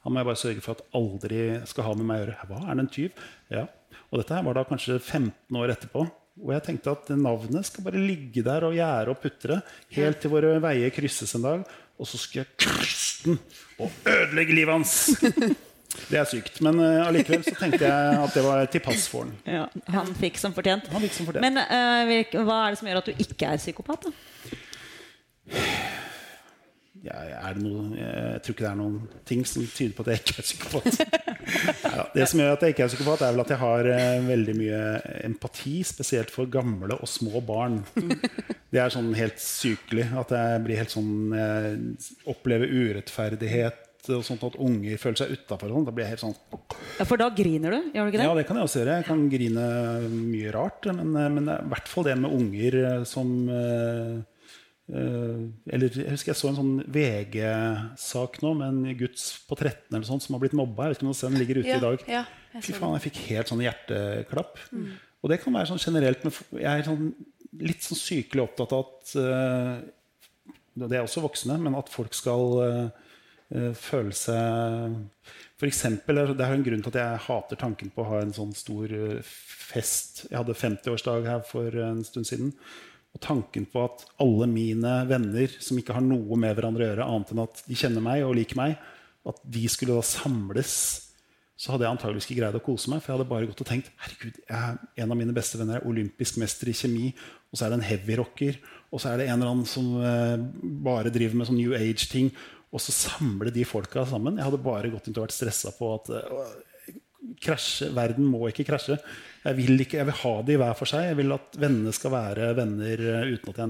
Speaker 7: Han må jeg bare sørge for at aldri skal ha med meg å gjøre. Hva, er det en tyv? Ja. Og dette her var da kanskje 15 år etterpå. Og jeg tenkte at navnet skal bare ligge der og gjære og putre helt til våre veier krysses en dag. Og så skal jeg krysse den og ødelegge livet hans! <laughs> Det er sykt. Men allikevel allikevel så tenkte jeg at det var til pass for han.
Speaker 6: Ja, han fikk som fortjent.
Speaker 7: Han fikk som fortjent.
Speaker 6: Men uh, hva er det som gjør at du ikke er psykopat? da?
Speaker 7: Ja, noe, jeg tror ikke det er noen ting som tyder på at jeg ikke er psykopat. <laughs> Ja, det som gjør at jeg ikke er psykopat, er vel at jeg har eh, veldig mye empati, spesielt for gamle og små barn. Det er sånn helt sykelig at jeg blir helt sånn eh, opplever urettferdighet og sånt at unger føler seg utafor. Da blir jeg helt sånn
Speaker 6: Ja, For da griner du, gjør du ikke det?
Speaker 7: Ja, det kan jeg også gjøre. Jeg kan grine mye rart. Men, eh, men i hvert fall det med unger eh, som eh, Eller jeg husker jeg så en sånn VG-sak nå med en gutt på 13 eller sånt som har blitt mobba. Jeg vet ikke om den ligger ute
Speaker 5: Ja,
Speaker 7: i dag.
Speaker 5: ja, jeg
Speaker 7: Fy faen, jeg fikk helt sånn hjerteklapp. Og det kan være sånn generelt men Jeg er sånn, litt sånn sykelig opptatt av at uh, Det er også voksne, men at folk skal uh, uh, føle seg for eksempel, Det er en grunn til at jeg hater tanken på å ha en sånn stor eh, fest. Jeg hadde 50-årsdag her for en stund siden. Og tanken på at alle mine venner som ikke har noe med hverandre å gjøre, annet enn at de kjenner meg og liker meg, at de skulle da samles, så hadde jeg antageligvis ikke greid å kose meg. For jeg hadde bare gått og tenkt herregud, jeg, en av mine beste venner er olympisk mester i kjemi. Og så er det en heavyrocker. Og så er det en eller annen som eh, bare driver med sånn New Age-ting. Og så samle de folka sammen. Jeg hadde bare gått inn og vært stressa på at krasje, verden må ikke krasje. Jeg vil, ikke, jeg vil ha de hver for seg. Jeg vil at vennene skal være venner eh, uten at jeg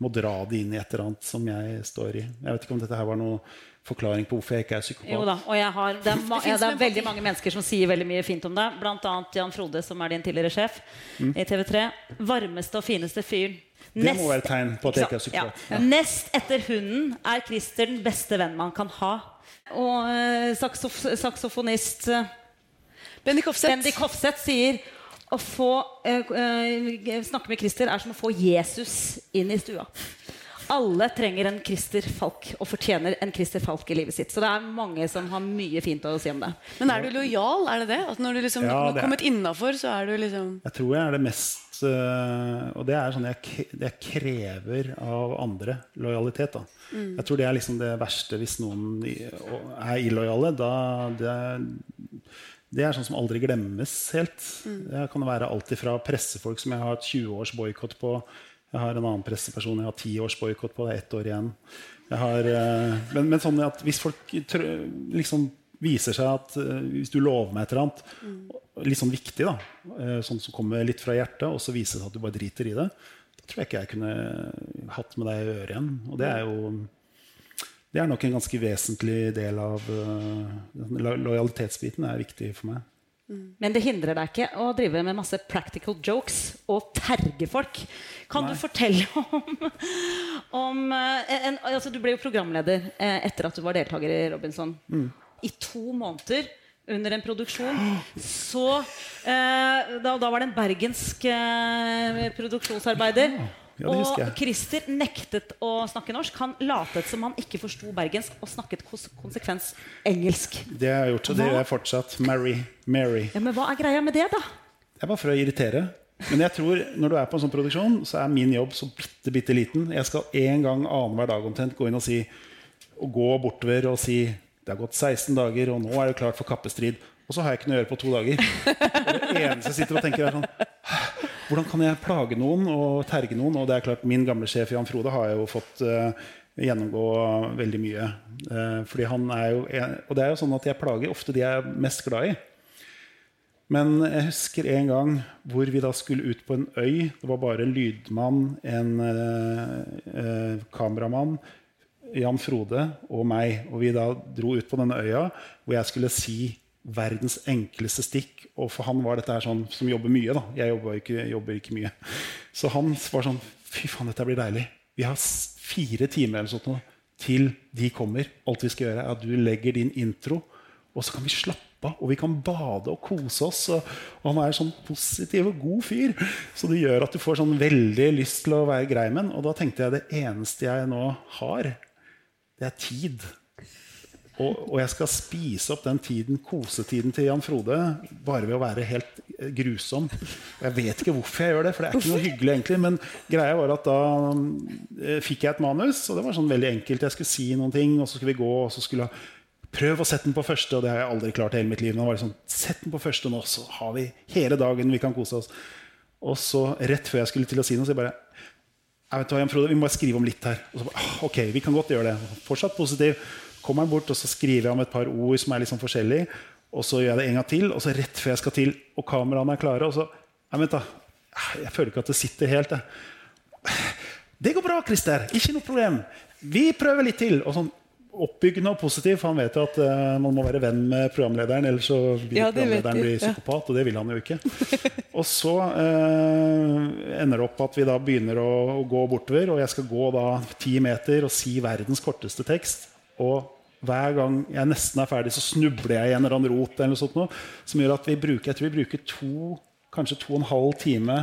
Speaker 7: må dra de inn i et eller annet som jeg står i. Jeg vet ikke om dette her var noe forklaring på hvorfor jeg ikke er psykopat.
Speaker 6: Jo da, og jeg har, det er, ma ja, det er veldig mange mennesker som sier veldig mye fint om deg. Blant annet Jan Frode, som er din tidligere sjef
Speaker 7: Mm.
Speaker 6: i TV3. Varmeste og fineste fyren.
Speaker 7: Det må være et tegn på at jeg ikke er
Speaker 6: Ja.
Speaker 7: psykopat.
Speaker 6: Nest etter hunden er Christer den beste venn man kan ha. Og eh, saksof saksofonist eh,
Speaker 5: Benny Hofseth.
Speaker 6: Bendik Hofseth sier å få eh, eh, snakke med Christer er som å få Jesus inn i stua. Alle trenger en Christer Falk og fortjener en Christer Falk i livet sitt. Så det er mange som har mye fint å si om det.
Speaker 5: Men er du lojal? Er det det? At når du liksom
Speaker 7: Ja,
Speaker 5: har
Speaker 7: er-
Speaker 5: kommet innafor, så er du liksom
Speaker 7: Jeg tror jeg er det mest øh, Og det er sånn jeg, det jeg krever av andre. Lojalitet. da Jeg tror det er liksom det verste hvis noen er illojale. Da det, er- det er sånn som aldri glemmes helt. Det kan være alt ifra pressefolk som jeg har et 20 års boikott på. Jeg har en annen presseperson jeg har 10 års boikott på. Det er ett år igjen. Jeg har, øh, men, men sånn at hvis folk liksom viser seg at eh, hvis du lover meg et eller annet, litt sånn viktig, da, eh, sånn som kommer litt fra hjertet, og så viser det seg at du bare driter i det, da tror jeg ikke jeg kunne hatt med deg i øret igjen. Og det er jo det er nok en ganske vesentlig del av uh, Lojalitetsbiten er viktig for meg.
Speaker 6: Men det hindrer deg ikke å drive med masse practical jokes og terge folk. Kan
Speaker 7: Nei.
Speaker 6: du fortelle <laughs> om, om eh, en, altså Du ble jo programleder eh, etter at du var deltaker i Robinson.
Speaker 7: Mm.
Speaker 6: I to måneder under en produksjon. Så eh, da, da var det en bergensk eh, produksjonsarbeider.
Speaker 7: Ja, det husker jeg.
Speaker 6: og Christer nektet å snakke norsk. Han latet som han ikke forsto bergensk og snakket kons konsekvens engelsk.
Speaker 7: Det har jeg gjort, og det gjør jeg fortsatt. Mary. Mary.
Speaker 6: Ja, men hva er greia med det, da?
Speaker 7: Det er bare for å irritere. Men jeg tror når du er på en sånn produksjon, så er min jobb så bitte, bitte liten. Jeg skal en gang annenhver dag omtrent gå inn og si og gå bortover og si det har gått 16 dager, og nå er det klart for kappestrid. Og så har jeg ikke noe å gjøre på to dager. Og det eneste jeg sitter og tenker, er sånn Hvordan kan jeg plage noen og terge noen? Og det er klart, min gamle sjef Jan Frode har jeg jo fått uh, gjennomgå veldig mye. Uh, fordi han er jo og det er jo sånn at jeg plager ofte de jeg er mest glad i. Men jeg husker en gang hvor vi da skulle ut på en øy. Det var bare en lydmann, en eh, eh, kameramann, Jan Frode og meg. Og vi da dro ut på denne øya hvor jeg skulle si verdens enkleste stikk. Og for han var dette her sånn som jobber mye. da. Jeg ikke, jobber ikke mye. Så han var sånn Fy faen, dette blir deilig. Vi har fire timer eller sånt nå til de kommer. Alt vi skal gjøre, er at du legger din intro, og så kan vi slappe av. Og vi kan bade og kose oss. Og, og han er sånn positiv og god fyr. Så det gjør at du får sånn veldig lyst til å være grei med ham. Og da tenkte jeg det eneste jeg nå har, det er tid. Og, og jeg skal spise opp den tiden, kosetiden til Jan Frode bare ved å være helt eh, grusom. Og jeg vet ikke hvorfor jeg gjør det, for det er ikke noe hyggelig egentlig. Men greia var at da eh, fikk jeg et manus, og det var sånn veldig enkelt. Jeg skulle si noen ting, og så skulle vi gå, og så skulle jeg Prøv å sette den på første, og det har jeg aldri klart i hele mitt liv. Men det var sånn, Sett den på første nå, så har vi hele dagen vi kan kose oss. Og så rett før jeg skulle til å si noe, så jeg bare jeg vet hva, Jan Frode, Vi må bare skrive om litt her. Og så bare, «Ah, ok, vi kan godt gjøre det. Fortsatt positiv. Kommer han bort, og så skriver jeg om et par ord som er litt sånn forskjellige. Og så gjør jeg det en gang til, og så rett før jeg skal til, og kameraene er klare, og så Nei, vent, da. Jeg føler ikke at det sitter helt. Jeg. <sighs> Det går bra, Christer. Ikke noe problem. Vi prøver litt til. Og sånn oppbyggende og positiv, for han vet jo at uh, man må være venn med programlederen, ellers så vil
Speaker 5: Ja,
Speaker 7: programlederen bli psykopat. ja. og det vil han jo ikke. <laughs> Og så uh, ender det opp at vi da begynner å, å gå bortover, og jeg skal gå da ti meter og si verdens korteste tekst. Og hver gang jeg nesten er ferdig, så snubler jeg i en eller annen rot, eller sånt noe, som gjør at vi bruker, jeg tror vi bruker to, kanskje to og en halv time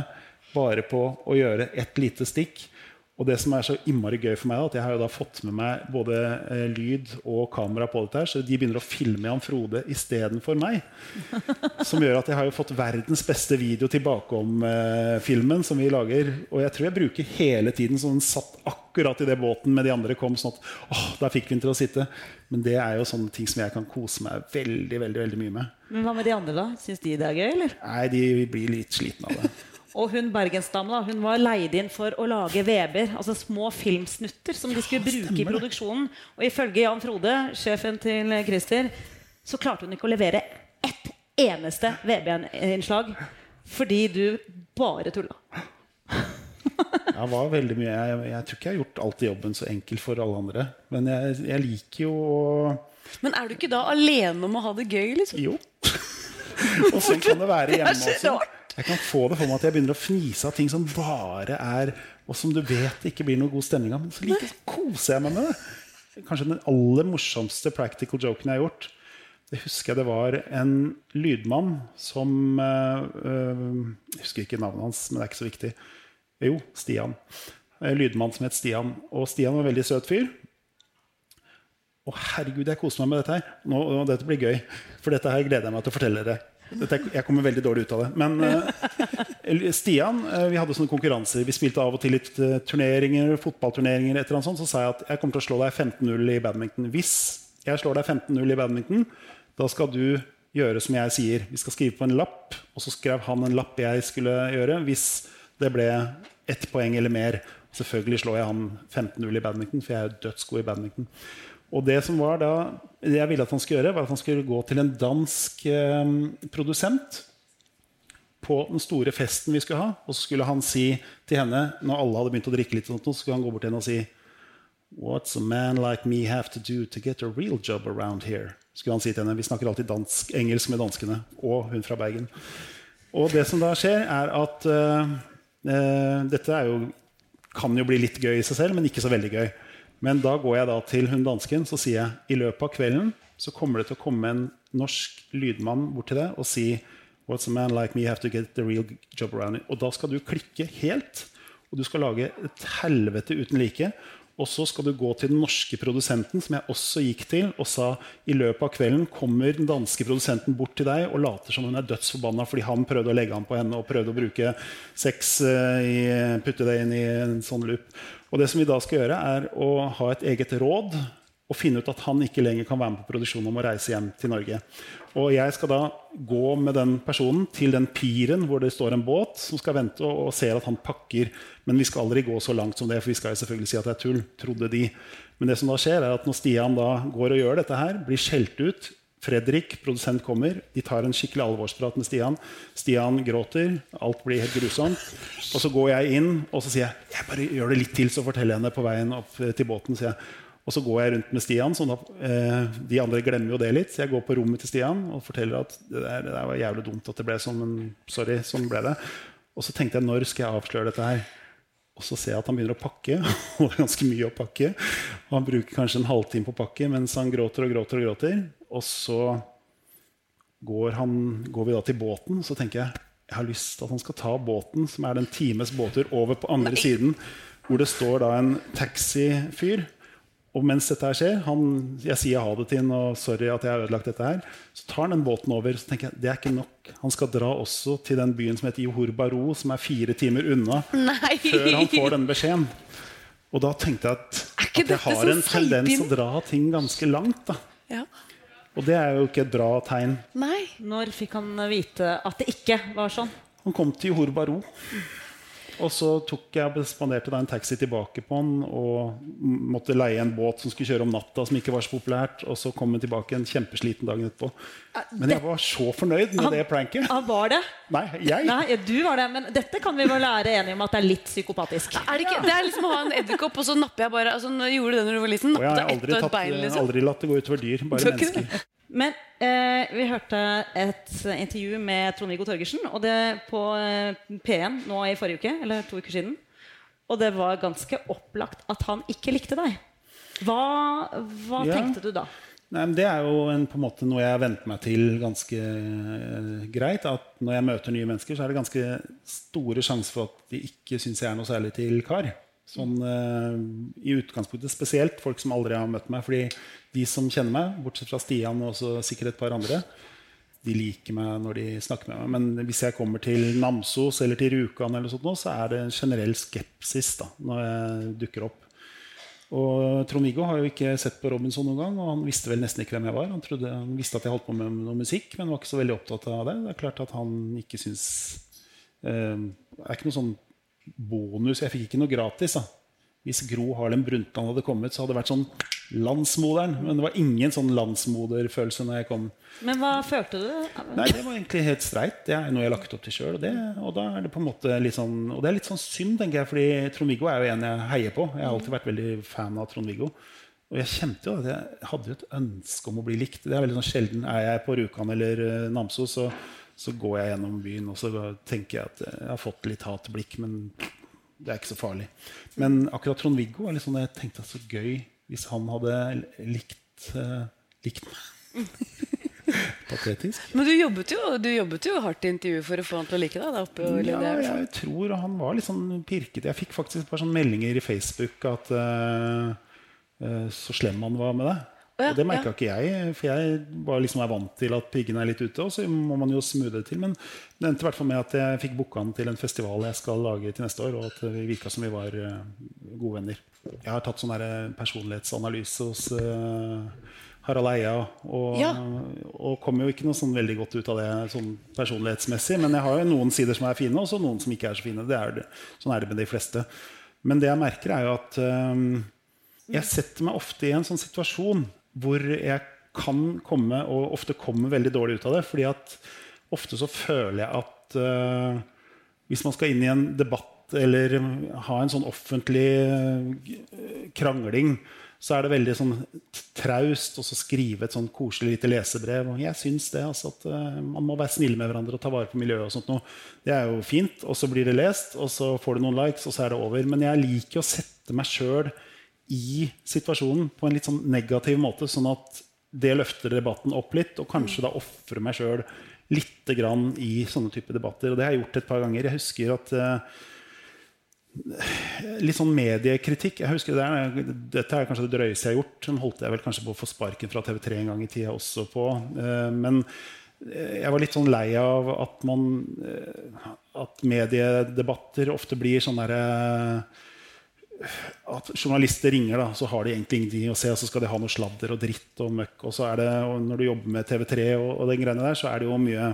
Speaker 7: bare på å gjøre ett lite stikk. Og det som er så innmari gøy for meg, da, at jeg har jo da fått med meg både eh, lyd og kamera på dette, her, så de begynner å filme Jan Frode istedenfor meg. <laughs> Som gjør at jeg har jo fått verdens beste video tilbake om eh, filmen som vi lager. Og jeg tror jeg bruker hele tiden sånn satt akkurat i det båten med de andre kom. sånn at, åh, der fikk vi den til å sitte. Men det er jo sånne ting som jeg kan kose meg veldig veldig, veldig mye med.
Speaker 6: Men hva med de andre, da? Syns de det er gøy, eller?
Speaker 7: Nei, de blir litt slitne av det. <laughs>
Speaker 6: Og hun bergensdama da, hun var leid inn for å lage Weber. altså små filmsnutter som de skulle bruke i produksjonen. Og ifølge Jan Frode, sjefen til Christer, så klarte hun ikke å levere ett eneste VB-innslag fordi du bare tulla.
Speaker 7: Jeg var veldig mye jeg, jeg tror ikke jeg har gjort alltid jobben så enkel for alle andre. Men jeg, jeg liker jo å
Speaker 5: Men er du ikke da alene om å ha det gøy? liksom?
Speaker 7: Jo. <laughs> Og sånn kan det være hjemme
Speaker 5: Det så
Speaker 7: også. Jeg kan få det for meg at jeg begynner å fnise av ting som bare er Og som du vet det ikke blir noe god stemning av. Men så like koser jeg meg med det. Kanskje den aller morsomste practical joken jeg har gjort. Det husker jeg det var en lydmann som øh, øh, Jeg husker ikke navnet hans, men det er ikke så viktig. Jo, Stian. En lydmann som het Stian. Og Stian var en veldig søt fyr. Å, herregud, jeg koser meg med dette her. Nå, dette blir gøy. For dette her gleder jeg meg til å fortelle dere. Dette, jeg kommer veldig dårlig ut av det. Men uh, Stian, uh, vi hadde sånne konkurranser. Vi spilte av og til litt uh, turneringer, fotballturneringer. Et sånt, så sa jeg at jeg kommer til å slå deg 15-0 i badminton. Hvis jeg slår deg 15-0 i badminton, da skal du gjøre som jeg sier. Vi skal skrive på en lapp, og så skrev han en lapp jeg skulle gjøre. Hvis det ble ett poeng eller mer. Selvfølgelig slår jeg han 15-0 i badminton, for jeg er dødsgod i badminton. Og det som var da, det jeg ville at han skulle gjøre, var at han skulle gå til en dansk eh, produsent på den store festen vi skulle ha. Og så skulle han si til henne, når alle hadde begynt å drikke litt, sånt, så skulle han gå bort til henne og si What's a man like me have to do to get a real job around here? skulle han si til henne. Vi snakker alltid dansk, engelsk med danskene. Og hun fra Bergen. Og det som da skjer, er at uh, dette er jo, kan jo bli litt gøy i seg selv, men ikke så veldig gøy. Men da går jeg da til hun dansken så sier jeg i løpet av kvelden så kommer det til å komme en norsk lydmann bort til deg og si What's a man like me have to get the real job around it? Og da skal du klikke helt, og du skal lage et helvete uten like. Og så skal du gå til den norske produsenten, som jeg også gikk til, og sa i løpet av kvelden kommer den danske produsenten bort til deg og later som hun er dødsforbanna fordi han prøvde å legge an på henne og prøvde å bruke sex uh, i, putte det inn i en sånn loop. Og det som vi da skal gjøre, er å ha et eget råd og finne ut at han ikke lenger kan være med på produksjonen om å reise hjem til Norge. Og jeg skal da gå med den personen til den piren hvor det står en båt som skal vente og, og ser at han pakker. Men vi skal aldri gå så langt som det, for vi skal selvfølgelig si at det er tull. trodde de. Men det som da skjer er at når Stian da går og gjør dette her, blir skjelt ut Fredrik, produsent, kommer. De tar en skikkelig alvorsprat med Stian. Stian gråter. Alt blir helt grusomt. Og så går jeg inn og så sier jeg, jeg bare gjør det litt til, så forteller jeg henne på veien opp til båten. sier jeg, og så går jeg rundt med Stian. sånn at eh, De andre glemmer jo det litt. Så jeg går på rommet til Stian og forteller at det der, det der var jævlig dumt at det ble sånn. Men sorry, sånn ble det. Og så tenkte jeg når skal jeg avsløre dette her? Og så ser jeg at han begynner å pakke. <laughs> Og det er ganske mye å pakke. Og han bruker kanskje en halvtime på å pakke mens han gråter og gråter. Og gråter. Og så går, han, går vi da til båten. Så tenker jeg jeg har lyst til at han skal ta båten, som er den times båttur, over på andre Nei. siden. Hvor det står da en taxifyr og mens dette her skjer, han, jeg sier ha det til ham og sorry at jeg har ødelagt dette her, så tar han den båten over. Så tenker jeg, det er ikke nok. Han skal dra også til den byen som heter Johor Baro, som er fire timer unna, Nei. før han får den beskjeden. Og da tenkte jeg at, at jeg har en tendens til å dra ting ganske langt. da. Ja. Og det er jo ikke et bra tegn.
Speaker 6: Nei. Når fikk han vite at det ikke var sånn?
Speaker 7: Han kom til Johor Baro. Og så tok jeg spanderte spanderte en taxi tilbake på han og måtte leie en båt som skulle kjøre om natta, som ikke var så populært. Og så kom han tilbake en kjempesliten dagen etterpå. Men jeg var så fornøyd med han, det pranket.
Speaker 6: Han var det?
Speaker 7: Nei, jeg.
Speaker 6: Nei, du var det, Men dette kan vi vel lære enige om at det er litt psykopatisk.
Speaker 5: Er det, ikke, det er liksom å ha en edderkopp, og så napper jeg bare altså, Gjorde du det når du var liten?
Speaker 7: Nappet ett og et bein, liksom? Aldri latt det gå utover dyr. Bare mennesker.
Speaker 6: Men eh, vi hørte et intervju med Trond-Viggo Torgersen og det på eh, P1 nå i forrige uke, eller to uker siden. Og det var ganske opplagt at han ikke likte deg. Hva, hva ja. tenkte du da?
Speaker 7: Nei, det er jo en, på en måte noe jeg har vent meg til ganske uh, greit. At når jeg møter nye mennesker, så er det ganske store sjanser for at de ikke syns jeg er noe særlig til kar. Sånn, uh, I utgangspunktet spesielt folk som aldri har møtt meg. Fordi de som kjenner meg, bortsett fra Stian og sikkert et par andre, de liker meg når de snakker med meg. Men hvis jeg kommer til Namsos eller til Rjukan, så er det en generell skepsis da, når jeg dukker opp. Og Trond-Viggo har jo ikke sett på Robinson noen gang, og han visste vel nesten ikke hvem jeg var. Han, trodde, han visste at jeg holdt på med noe musikk, men var ikke så veldig opptatt av det. Det er klart at han ikke syns uh, er ikke noe sånn bonus. Jeg fikk ikke noe gratis. da. Hvis Gro Harlem Brundtland hadde kommet, så hadde det vært sånn landsmoderen. Men det var ingen sånn landsmoderfølelse når jeg kom.
Speaker 6: Men hva følte du?
Speaker 7: Nei, Det var egentlig helt streit. Det er noe jeg har lagt opp til sjøl. Og, og, da er det på en måte litt sånn Og det er litt sånn synd, tenker jeg, fordi Trond-Viggo er jo en jeg heier på. Jeg har alltid vært veldig fan av Trond-Viggo. Og jeg kjente jo at jeg hadde jo et ønske om å bli likt. Det er veldig sånn sjelden. Er jeg på Rjukan eller uh, Namsos, så, så, går jeg gjennom byen og så tenker jeg at jeg har fått litt hatblikk, men det er ikke så farlig. Men akkurat Trond-Viggo er liksom, jeg tenkte at så gøy hvis han hadde likt, uh, likt meg. <laughs> Patetisk.
Speaker 5: Men du jobbet, jo, du jobbet jo hardt i intervjuet for å få han til å like deg?
Speaker 7: ja, jeg tror han var litt sånn pirkete. Jeg fikk faktisk et par sånne meldinger i Facebook at uh, uh, så slem han var med deg. Ja, og det merka ja. ikke jeg, for jeg var liksom er vant til at piggene er litt ute. Og så må man jo smoothe det til. Men det endte i hvert fall med at jeg fikk booka den til en festival jeg skal lage til neste år. Og at vi virka som vi var uh, gode venner. Jeg har tatt sånn personlighetsanalyse hos uh, Harald Eia. Og, ja. og kommer jo ikke noe sånn veldig godt ut av det sånn personlighetsmessig. Men jeg har jo noen sider som er fine, og så noen som ikke er så fine. Det er det. Sånn er det med de fleste. Men det jeg merker, er jo at um, jeg setter meg ofte i en sånn situasjon hvor jeg kan komme, og ofte kommer veldig dårlig ut av det. fordi at ofte så føler jeg at uh, hvis man skal inn i en debatt eller ha en sånn offentlig uh, krangling, så er det veldig sånn traust å skrive et sånn koselig lite lesebrev. Og jeg syns det, altså, at uh, man må være snille med hverandre og ta vare på miljøet. og sånt noe. Det er jo fint. Og så blir det lest, og så får du noen likes, og så er det over. Men jeg liker å sette meg sjøl i situasjonen på en litt sånn negativ måte, sånn at det løfter debatten opp litt, og kanskje da ofre meg sjøl litt grann i sånne type debatter. Og det har jeg gjort et par ganger. Jeg husker at uh, litt sånn mediekritikk. jeg husker det er, Dette er kanskje det drøyeste jeg har gjort. Den holdt jeg vel kanskje på å få sparken fra TV3 en gang i tida også på. Eh, men jeg var litt sånn lei av at man eh, At mediedebatter ofte blir sånn derre at journalister ringer, da, så har de egentlig ingenting å se. Og så skal de ha noe sladder og dritt og møkk. Og så er det, og når du jobber med TV3, og, og den greiene der, så er det jo mye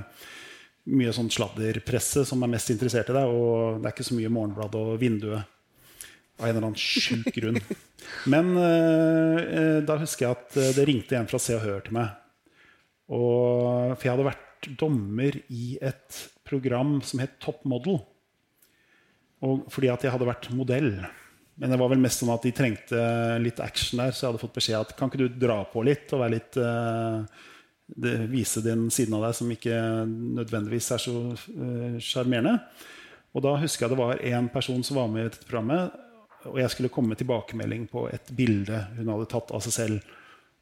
Speaker 7: mye sånn sladderpresse som er mest interessert i deg. Og det er ikke så mye Morgenblad og Vinduet av en eller annen sjuk <laughs> grunn. Men eh, da husker jeg at det ringte en fra Se og Hør til meg. Og, for jeg hadde vært dommer i et program som het Top Model. Og fordi at jeg hadde vært modell. Men det var vel mest sånn at de trengte litt action der, så jeg hadde fått beskjed at kan ikke du dra på litt og være litt uh, det, vise den siden av deg som ikke nødvendigvis er så eh, sjarmerende. Uh, og da husker jeg det var en person som var med i dette programmet, og jeg skulle komme med tilbakemelding på et bilde hun hadde tatt av seg selv.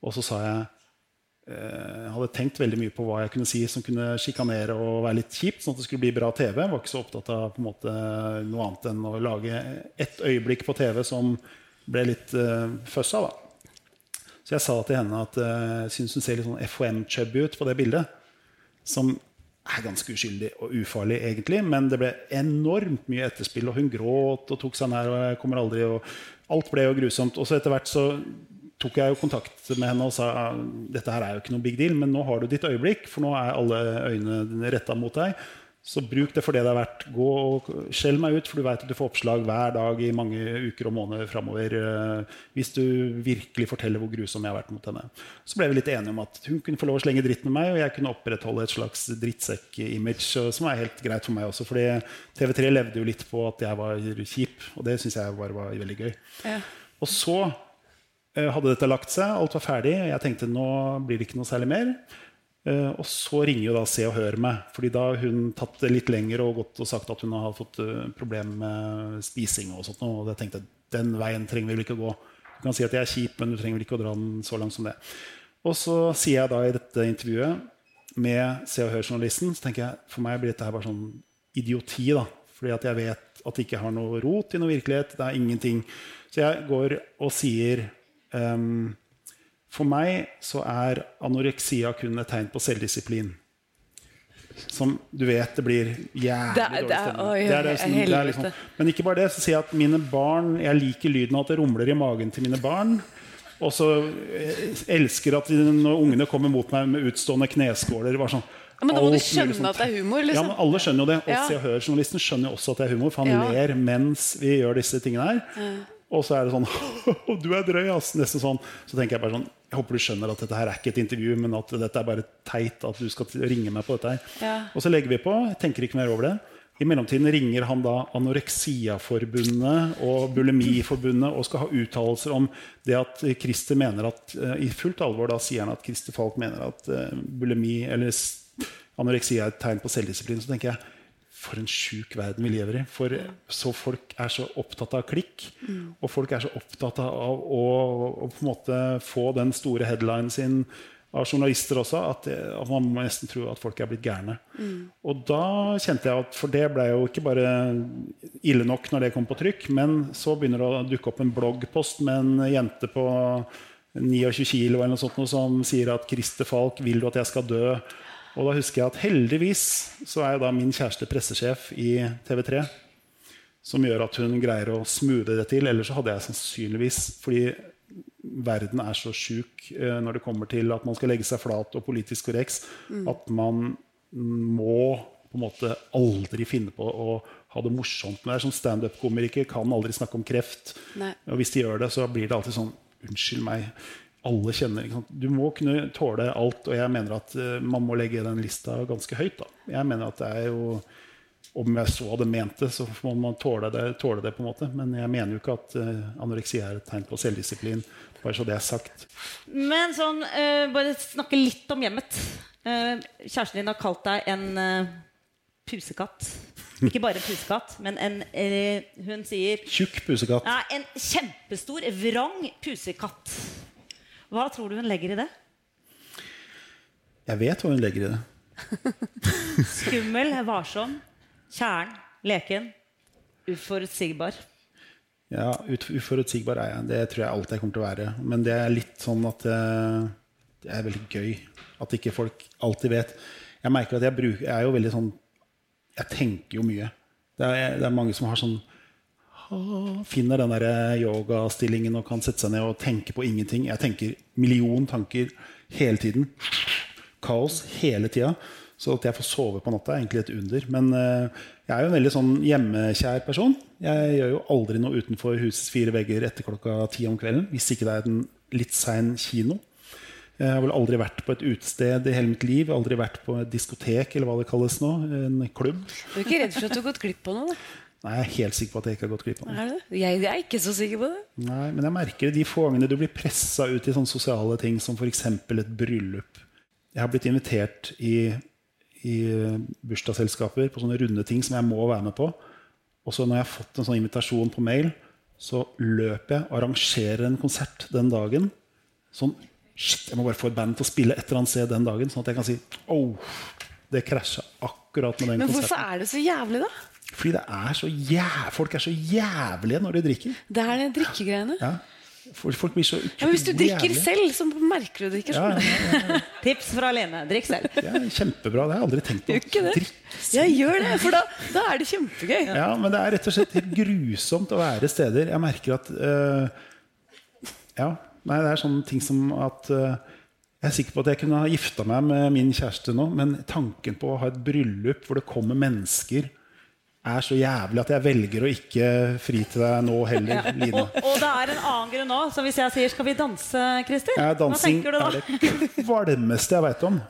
Speaker 7: Og så sa jeg Jeg hadde tenkt veldig mye på hva jeg kunne si som kunne sjikanere og være litt kjipt, sånn at det skulle bli bra TV. Jeg var ikke så opptatt av måte, noe annet enn å lage ett øyeblikk på TV som ble litt uh, føssa. da. Så jeg sa til henne at eh, jeg uh, syns hun ser litt sånn FHM-chubby ut på det bildet. Som er ganske uskyldig og ufarlig, egentlig, men det ble enormt mye etterspill. Og hun gråt og tok seg nær, og jeg kommer aldri og Alt ble jo grusomt. Og så etter hvert så tok jeg jo kontakt med henne og sa dette her er jo ikke noe big deal, men nå har du ditt øyeblikk, for nå er alle øynene retta mot deg. Så bruk det for det det er verdt. Gå og Skjell meg ut, for du vet at du får oppslag hver dag i mange uker og måneder framover. Eh, hvis du virkelig forteller hvor grusom jeg har vært mot henne. Så ble vi litt enige om at hun kunne få lov å slenge dritt med meg, og jeg kunne opprettholde et slags drittsekk-image, som er helt greit for meg også. fordi TV3 levde jo litt på at jeg var kjip, og det syns jeg bare var veldig gøy. Ja. Og så hadde dette lagt seg, alt var ferdig, jeg tenkte nå blir det ikke noe særlig mer. Uh, og så ringer jo da Se og Hør meg. fordi da har hun tatt det litt lenger og gått og sagt at hun har fått uh, problemer med spising. Og sånt, og jeg tenkte den veien trenger vi vel ikke å gå. Du kan si at jeg er kjip, men du trenger vel ikke å dra den så langt som det. Og så sier jeg da i dette intervjuet med Se og Hør-journalisten så tenker jeg, for meg blir dette her bare sånn idioti. da, fordi at jeg vet at det ikke har noe rot i noe virkelighet. det er ingenting. Så jeg går og sier um, for meg så er anoreksia kun et tegn på selvdisiplin. Som du vet det blir jævlig dårlig stemning. Liksom, men ikke bare det. Så sier jeg at mine barn Jeg liker lyden av at det rumler i magen til mine barn. Og så eh, elsker at når ungene kommer mot meg med utstående kneskåler sånn,
Speaker 5: ja, men da må du skjønne sånt. at det er humor. Liksom.
Speaker 7: Ja, men Alle skjønner jo det. Og ja. Se og Hør-journalisten skjønner også at det er humor, for han ja. ler mens vi gjør disse tingene her. Og så er det sånn <laughs> Du er drøy, ass! Nesten sånn. Så tenker jeg bare sånn Jeg håper du skjønner at dette her er ikke et intervju, men at dette er bare teit at du skal ringe meg på dette her. Ja. Og så legger vi på. Jeg tenker ikke mer over det. I mellomtiden ringer han da Anoreksiaforbundet og Bulimiforbundet og skal ha uttalelser om det at Christer mener at uh, I fullt alvor da sier han at Christer Falk mener at uh, bulimi eller anoreksi er et tegn på selvdisiplin. Så tenker jeg for en sjuk verden vi lever i. For så folk er så opptatt av klikk. Mm. Og folk er så opptatt av å, å, på en måte få den store headlinen sin av journalister også, at, at, man må nesten tro at folk er blitt gærne. Mm. Og da kjente jeg at For det ble jo ikke bare ille nok når det kom på trykk, men så begynner det å dukke opp en bloggpost med en jente på 29 kilo eller noe sånt, noe som sier at 'Christer Falk, vil du at jeg skal dø?' Og da husker jeg at heldigvis så er jo da min kjæreste pressesjef i TV3. Som gjør at hun greier å smoothe det til. Ellers så hadde jeg sannsynligvis Fordi verden er så sjuk eh, når det kommer til at man skal legge seg flat og politisk korreks, mm. at man må på en måte aldri finne på å ha det morsomt. med det Som sånn standup-komiker kan aldri snakke om kreft.
Speaker 5: Nei.
Speaker 7: Og hvis de gjør det, så blir det alltid sånn Unnskyld meg. Alle kjenner? Du må kunne tåle alt, og jeg mener at eh, man må legge den lista ganske høyt. Da. Jeg mener at det er jo Om jeg så hadde ment det, så må man tåle det, tåle det på en måte. Men jeg mener jo ikke at eh, anoreksi er et tegn på selvdisiplin. Bare så det er sagt.
Speaker 6: Men sånn, uh, bare snakke litt om hjemmet. Uh, kjæresten din har kalt deg en uh, pusekatt. Ikke bare pusekatt, men en Hun sier
Speaker 7: Tjukk pusekatt.
Speaker 6: ja, En kjempestor, vrang pusekatt. Hva tror du hun legger i det?
Speaker 7: Jeg vet hva hun legger i det. <laughs> <laughs>
Speaker 6: Skummel, varsom, kjern, leken, uforutsigbar.
Speaker 7: Ja, uforutsigbar er jeg. Det tror jeg alltid jeg kommer til å være. Men det er litt sånn at eh, det er veldig gøy at ikke folk alltid vet. Jeg merker at jeg, bruker, jeg er jo veldig sånn Jeg tenker jo mye. Det er, det er mange som har sånn Finner den der yogastillingen og kan sette seg ned og tenke på ingenting. Jeg tenker million tanker hele tiden. Kaos hele tida. Så at jeg får sove på natta, er egentlig et under. Men eh, jeg er jo en veldig sånn hjemmekjær person. Jeg gjør jo aldri noe utenfor husets fire vegger etter klokka ti om kvelden. Hvis ikke det er en litt sein kino. Jeg har vel aldri vært på et utested i hele mitt liv. Aldri vært på et diskotek eller hva det kalles nå. En klubb.
Speaker 5: Du er ikke redd for at du har gått glipp av noe? da?
Speaker 7: Nei, jeg er helt sikker på at jeg ikke har gått glipp av noe.
Speaker 5: Jeg er ikke så sikker på det.
Speaker 7: Nei, men jeg merker det de få gangene du blir pressa ut i sånne sosiale ting som f.eks. et bryllup. Jeg har blitt invitert i, i bursdagsselskaper på sånne runde ting som jeg må være med på. Og så når jeg har fått en sånn invitasjon på mail, så løper jeg og arrangerer en konsert den dagen. Sånn Shit, jeg må bare få et band til å spille et eller annet sted den dagen, sånn at jeg kan si oh, det krasja akkurat med den konserten.
Speaker 5: Men hvorfor
Speaker 7: konserten.
Speaker 5: er det så jævlig, da?
Speaker 7: Fordi det er så jæv folk er så jævlige når de drikker.
Speaker 5: Det er det drikkegreiene.
Speaker 7: Ja. Folk blir så
Speaker 5: Ja, men hvis du drikker
Speaker 7: jævlig.
Speaker 5: selv, så merker du det ikke.
Speaker 7: Ja, ja, <laughs>
Speaker 6: Tips fra Lene. Drikk selv.
Speaker 7: Det er kjempebra. Det har jeg aldri tenkt på.
Speaker 5: Ikke det? Jeg gjør det, for da, da er det kjempegøy.
Speaker 7: Ja, men det er rett og slett helt grusomt å være steder. Jeg merker at uh, Ja, nei, det er sånne ting som at uh, Jeg er sikker på at jeg kunne ha gifta meg med min kjæreste nå, men tanken på å ha et bryllup hvor det kommer mennesker, er så jævlig at jeg velger å ikke fri til deg nå heller, <laughs> Line.
Speaker 6: Og, og det er en annen grunn òg. Så hvis jeg sier 'skal vi danse', Christer?
Speaker 7: Ja,
Speaker 6: Hva
Speaker 7: dansing
Speaker 6: tenker du da?
Speaker 7: er det kvalmeste jeg veit om.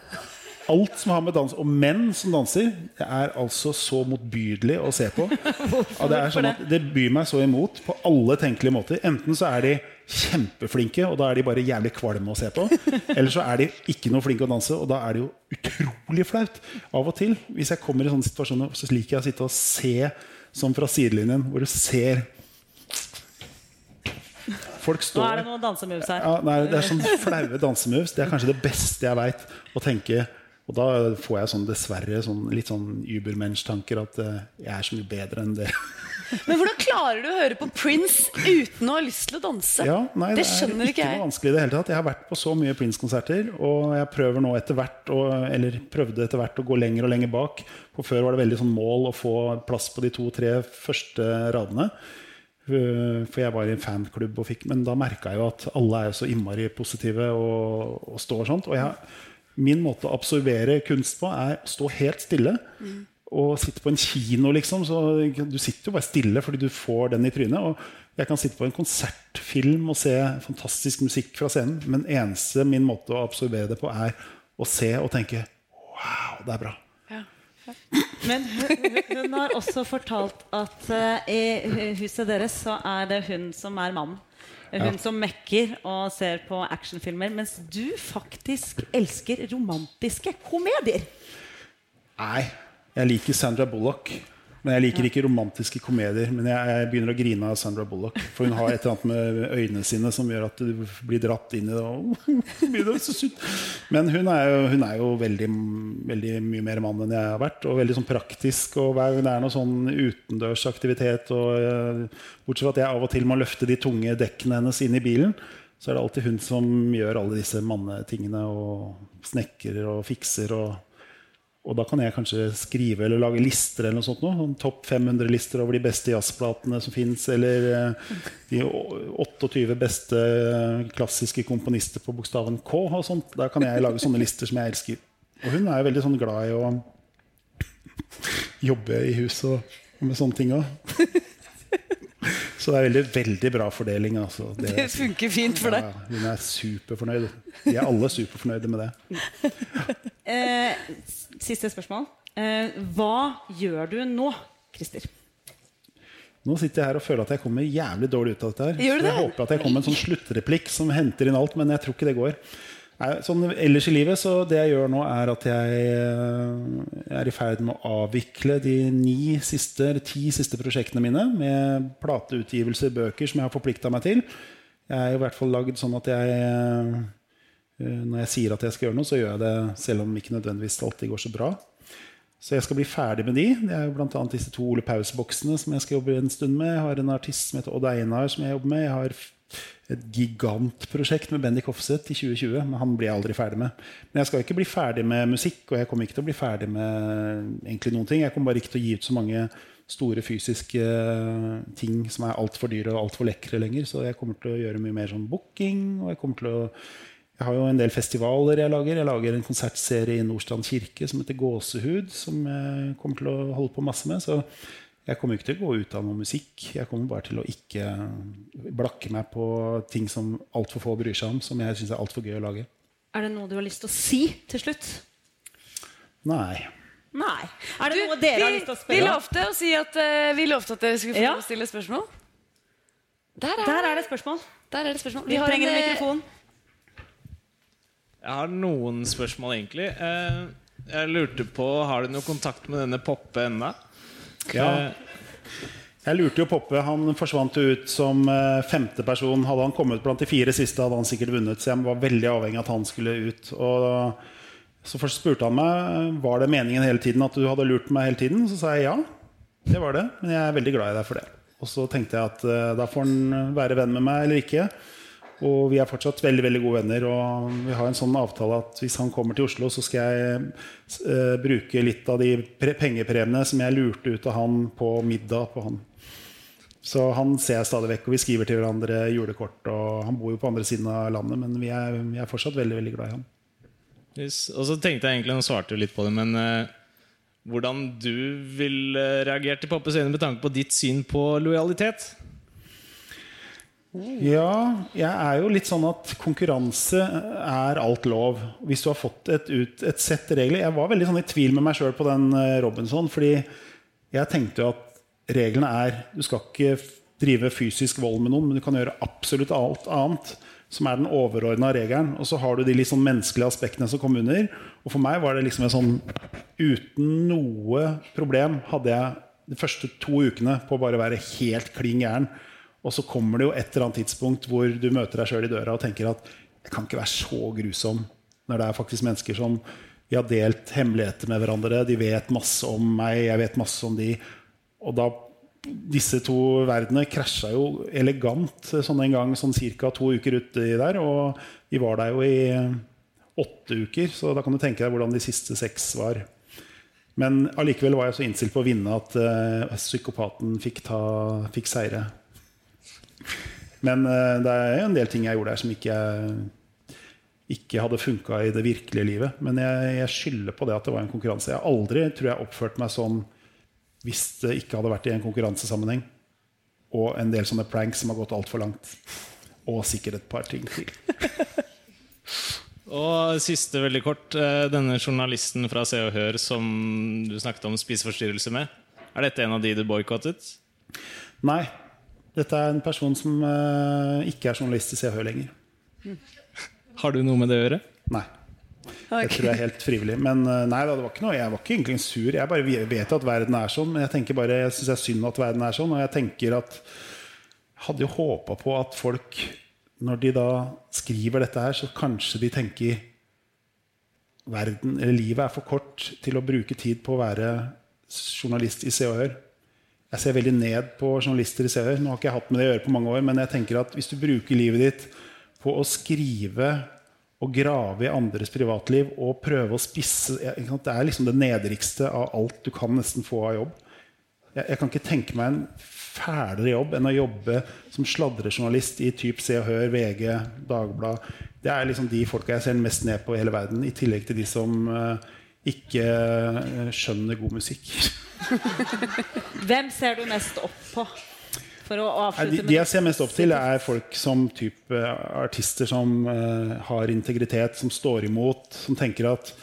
Speaker 7: Alt som har med dans Og menn som danser, det er altså så motbydelig å se på. <laughs> Og det, er sånn at det byr meg så imot på alle tenkelige måter. Enten så er de kjempeflinke, og da er de bare jævlig kvalme å se på. Eller så er de ikke noe flinke å danse, og da er det jo utrolig flaut. Av og til, hvis jeg kommer i sånne situasjoner, så liker jeg å sitte og se sånn fra sidelinjen, hvor du ser Folk står Nå
Speaker 6: er det noen dansemoves her.
Speaker 7: ja, nei, det er sånn flaue dansemoves. Det er kanskje det beste jeg veit å tenke. Og da får jeg sånn dessverre sånn, litt sånn Ubermensch-tanker at eh, jeg er så mye bedre enn det.
Speaker 5: Men hvordan klarer du å høre på Prince uten å ha lyst til å danse?
Speaker 7: Ja, nei,
Speaker 5: det
Speaker 7: det, er
Speaker 5: skjønner
Speaker 7: ikke
Speaker 5: ikke
Speaker 7: noe vanskelig i det hele tatt. Jeg har vært på så mye Prince-konserter, og jeg prøver nå etter hvert å, Eller prøvde etter hvert å gå lenger og lenger bak. For før var det veldig sånn mål å få plass på de to-tre første radene. Uh, For jeg var i en fanklubb, og fikk, men da merka jeg jo at alle er jo så innmari positive og, og står sånt. Og jeg, min måte å absorbere kunst på er å stå helt stille. Og sitte på en kino, liksom. Så du sitter jo bare stille fordi du får den i trynet. Og jeg kan sitte på en konsertfilm og se fantastisk musikk fra scenen. Men eneste min måte å absorbere det på, er å se og tenke Wow, det er bra.
Speaker 6: Men hun, hun har også fortalt at uh, i huset deres så er det hun som er mannen. Hun
Speaker 7: Ja.
Speaker 6: som mekker og ser på actionfilmer, mens du faktisk elsker romantiske komedier.
Speaker 7: Nei, jeg liker Sandra Bullock. Men jeg liker ikke romantiske komedier. Men jeg, jeg begynner å grine av Sandra Bullock. For hun har et eller annet med øynene sine som gjør at du blir dratt inn i det. <laughs> Men hun er jo, hun er jo veldig, veldig mye mer mann enn jeg har vært. Og veldig sånn praktisk. Og hver gang det er noe sånn utendørsaktivitet og, eh, Bortsett fra at jeg av og til må løfte de tunge dekkene hennes inn i bilen, så er det alltid hun som gjør alle disse mannetingene og snekrer og fikser. og og da kan jeg kanskje skrive eller lage lister eller noe sånt. Noe. Sånn Topp 500-lister over de beste jazzplatene som fins. Eller eh, de 28 beste klassiske komponister på bokstaven K. Og sånt. Da kan jeg lage sånne lister som jeg elsker. Og hun er jo veldig sånn glad i å jobbe i hus og med sånne ting òg. <laughs> Så det er veldig, veldig bra fordeling. Altså.
Speaker 5: Det funker fint for deg.
Speaker 7: Ja, hun er superfornøyd. Vi er alle superfornøyde med det. <laughs>
Speaker 6: Eh, siste spørsmål. Eh, hva gjør du nå, Christer?
Speaker 7: Nå sitter jeg her og føler at jeg kommer jævlig dårlig ut av dette. her
Speaker 6: Gjør du
Speaker 7: Så Jeg håper at jeg kommer med en sånn sluttreplikk som henter inn alt, men jeg tror ikke det går. Sånn ellers i livet, så Det jeg gjør nå, er at jeg eh, er i ferd med å avvikle de ni siste, eller ti siste prosjektene mine med plateutgivelser, bøker, som jeg har forplikta meg til. Jeg er i hvert fall lagd sånn at jeg eh, Når jeg sier at jeg skal gjøre noe, så gjør jeg det selv om ikke nødvendigvis alltid går så bra. Så jeg skal bli ferdig med de. Det er bl.a. disse to Ole Paus-boksene som jeg skal jobbe en stund med. Jeg har en artist som heter Odd Einar som jeg jobber med. Jeg har et gigantprosjekt med Bendik Hofseth i 2020, men han blir jeg aldri ferdig med. Men jeg skal ikke bli ferdig med musikk, og jeg kommer ikke til å bli ferdig med egentlig noen ting. Jeg kommer bare ikke til å gi ut så mange store fysiske eh, ting som er altfor dyre og altfor lekre lenger. Så jeg kommer til å gjøre mye mer sånn booking, og jeg kommer til å jeg har jo en del festivaler jeg lager. Jeg lager en konsertserie i Nordstrand kirke som heter Gåsehud, som jeg kommer til å holde på masse med. Så jeg kommer ikke til å gå ut av noe musikk. Jeg kommer bare til å ikke blakke meg på ting som altfor få bryr seg om, som jeg syns er altfor gøy å lage.
Speaker 6: Er det noe du har lyst til å si til slutt?
Speaker 7: Nei.
Speaker 6: Nei. Er det
Speaker 5: Du,
Speaker 6: noe dere
Speaker 5: vi,
Speaker 6: har lyst til å
Speaker 5: Vi
Speaker 6: spørre Vi
Speaker 5: lovte å si at uh, Vi lovte at dere skulle få
Speaker 6: Ja.
Speaker 5: stille spørsmål. Der er,
Speaker 6: Der er det spørsmål.
Speaker 5: Der er det spørsmål.
Speaker 6: Vi trenger en
Speaker 5: eh,
Speaker 6: mikrofon.
Speaker 8: Jeg har noen spørsmål, egentlig. Uh, Jeg lurte på, Har du noe kontakt med denne Poppe ennå?
Speaker 7: Ja. Jeg lurte jo Poppe. Han forsvant jo ut som eh, femte person. Hadde han kommet blant de fire siste, hadde han sikkert vunnet. Så jeg var veldig avhengig av at han skulle ut. Og så først spurte han meg Var det meningen hele tiden at du hadde lurt meg hele tiden. Så sa jeg ja. Det var det. Men jeg er veldig glad i deg for det. Og så tenkte jeg at eh, da får han være venn med meg eller ikke. Og vi er fortsatt veldig veldig gode venner. Og vi har en sånn avtale at hvis han kommer til Oslo, så skal jeg eh, bruke litt av de pre pengepremiene som jeg lurte ut av han på middag på han. Så han ser jeg stadig vekk, og vi skriver til hverandre julekort. Og han bor jo på andre siden av landet, men vi er, vi er fortsatt veldig veldig glad i han.
Speaker 8: Yes. Og så tenkte jeg egentlig, Han svarte jo litt på det, men eh, hvordan du ville reagert til Poppes øyne med tanke på ditt syn på lojalitet?
Speaker 7: Ja, jeg er jo litt sånn at konkurranse er alt lov. Hvis du har fått et, ut, et sett regler Jeg var veldig sånn i tvil med meg sjøl på den eh, Robinson. Fordi jeg tenkte jo at reglene er Du skal ikke drive fysisk vold med noen, men du kan gjøre absolutt alt annet. Som er den overordna regelen. Og så har du de litt sånn menneskelige aspektene som kom under. Og for meg var det liksom en sånn Uten noe problem hadde jeg de første to ukene på å bare være helt klin gæren. Og så kommer det jo et eller annet tidspunkt hvor du møter deg sjøl i døra og tenker at jeg kan ikke være så grusom når det er faktisk mennesker som vi har delt hemmeligheter med hverandre. De vet masse om meg, jeg vet masse om de. Og da Disse to verdenene krasja jo elegant sånn en gang sånn ca. to uker uti der. Og vi var der jo i åtte uker, så da kan du tenke deg hvordan de siste seks var. Men allikevel var jeg så innstilt på å vinne at uh, psykopaten fikk, ta, fikk seire. Men eh, det er en del ting jeg gjorde der som ikke, ikke hadde funka i det virkelige livet. Men jeg, jeg skylder på det at det var en konkurranse. Jeg har aldri tror jeg, oppført meg sånn hvis det ikke hadde vært i en konkurransesammenheng. Og en del sånne pranks som har gått altfor langt. Og sikkert et par ting til.
Speaker 8: Og siste veldig kort. eh, Denne journalisten fra Se og Hør som du snakket om spiseforstyrrelse med, er dette en av de du boikottet?
Speaker 7: Nei. Dette er en person som eh, ikke er journalist i Se og Hør lenger.
Speaker 8: Har du noe med det å gjøre?
Speaker 7: Nei. Jeg tror jeg er helt frivillig. Men eh, nei, det var ikke noe, jeg var ikke egentlig sur. Jeg bare vet at verden er sånn. Men jeg tenker bare, jeg syns det er synd at verden er sånn. Og jeg tenker at jeg hadde jo håpa på at folk, når de da skriver dette her, så kanskje de tenker verden, eller livet er for kort til å bruke tid på å være journalist i Se og Hør. Jeg ser veldig ned på journalister i og Nå har ikke jeg hatt med det å gjøre på mange år, men jeg tenker at hvis du bruker livet ditt på å skrive og grave i andres privatliv og prøve å spisse Det er liksom det nedrigste av alt du kan nesten få av jobb. Jeg, jeg kan ikke tenke meg en fælere jobb enn å jobbe som sladrejournalist i typ Se og Hør, VG, Dagbladet. Det er liksom de folka jeg ser mest ned på i hele verden, i tillegg til de som eh, ikke eh, skjønner god musikk. <laughs> <laughs>
Speaker 6: Hvem ser du mest opp på? For å avslutte
Speaker 7: de, de jeg ser mest opp til, er folk som type eh, artister som uh, har integritet, som står imot, som tenker at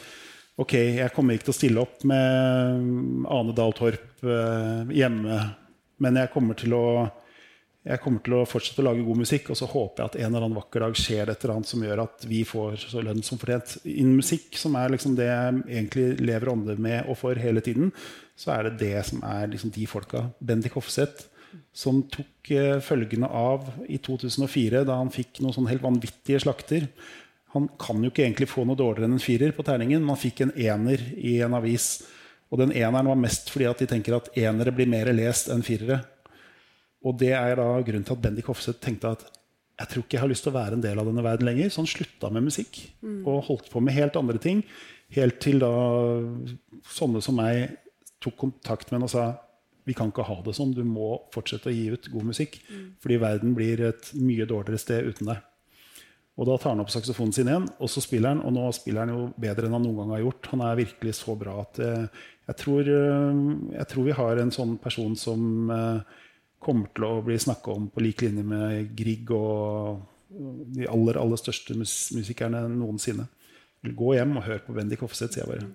Speaker 7: Ok, jeg kommer ikke til å stille opp med Ane Dahl Torp uh, hjemme, men jeg kommer til å jeg kommer til å fortsette å lage god musikk, og så håper jeg at en eller annen vakker dag skjer det et eller annet som gjør at vi får lønn som fortjent. Innen musikk, som er liksom det jeg egentlig lever ånde med og for hele tiden, så er det det som er liksom de folka. Bendik Hofseth, som tok eh, følgende av i 2004, da han fikk noen sånn helt vanvittige slakter. Han kan jo ikke egentlig få noe dårligere enn en firer på terningen, men han fikk en ener i en avis. Og den eneren var mest fordi at de tenker at enere blir mer lest enn firere. Og det er da grunnen til at Bendik Hofseth tenkte at jeg tror ikke jeg har lyst til å være en del av denne verden lenger. Så han slutta med musikk
Speaker 5: Mm.
Speaker 7: og holdt på med helt andre ting. Helt til da sånne som meg tok kontakt med ham og sa vi kan ikke ha det sånn, du må fortsette å gi ut god musikk.
Speaker 5: Mm.
Speaker 7: Fordi verden blir et mye dårligere sted uten deg. Og da tar han opp saksofonen sin igjen, og så spiller han. Og nå spiller han jo bedre enn han noen gang har gjort. Han er virkelig så bra at eh, jeg, tror, eh, jeg tror vi har en sånn person som eh, kommer til å bli snakka om på lik linje med Grieg og de aller, aller største mus musikerne noensinne. Gå hjem og hør på Bendik Hofseth, sier jeg bare.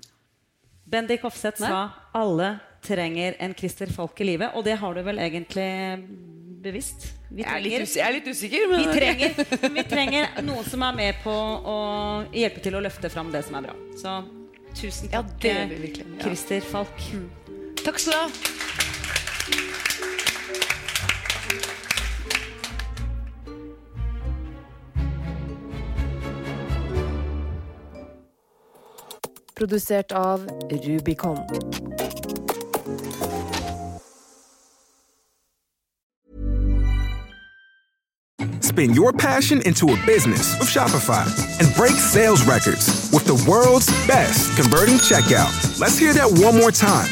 Speaker 6: Bendik Hofseth sa alle trenger en Christer Falk i livet, og det har du vel egentlig bevisst? Vi
Speaker 5: Jeg er litt
Speaker 6: trenger-
Speaker 5: jeg er litt usikker, men-
Speaker 6: vi, trenger, vi trenger noen som er med på å hjelpe til å løfte fram det som er bra. Så tusen takk,
Speaker 5: ja.
Speaker 6: Christer Falk.
Speaker 5: Takk skal du ha.
Speaker 9: Produsert av Rubicon.
Speaker 10: Spin your passion into a business with Shopify and break sales records with the world's best converting checkout. Let's hear that one more time.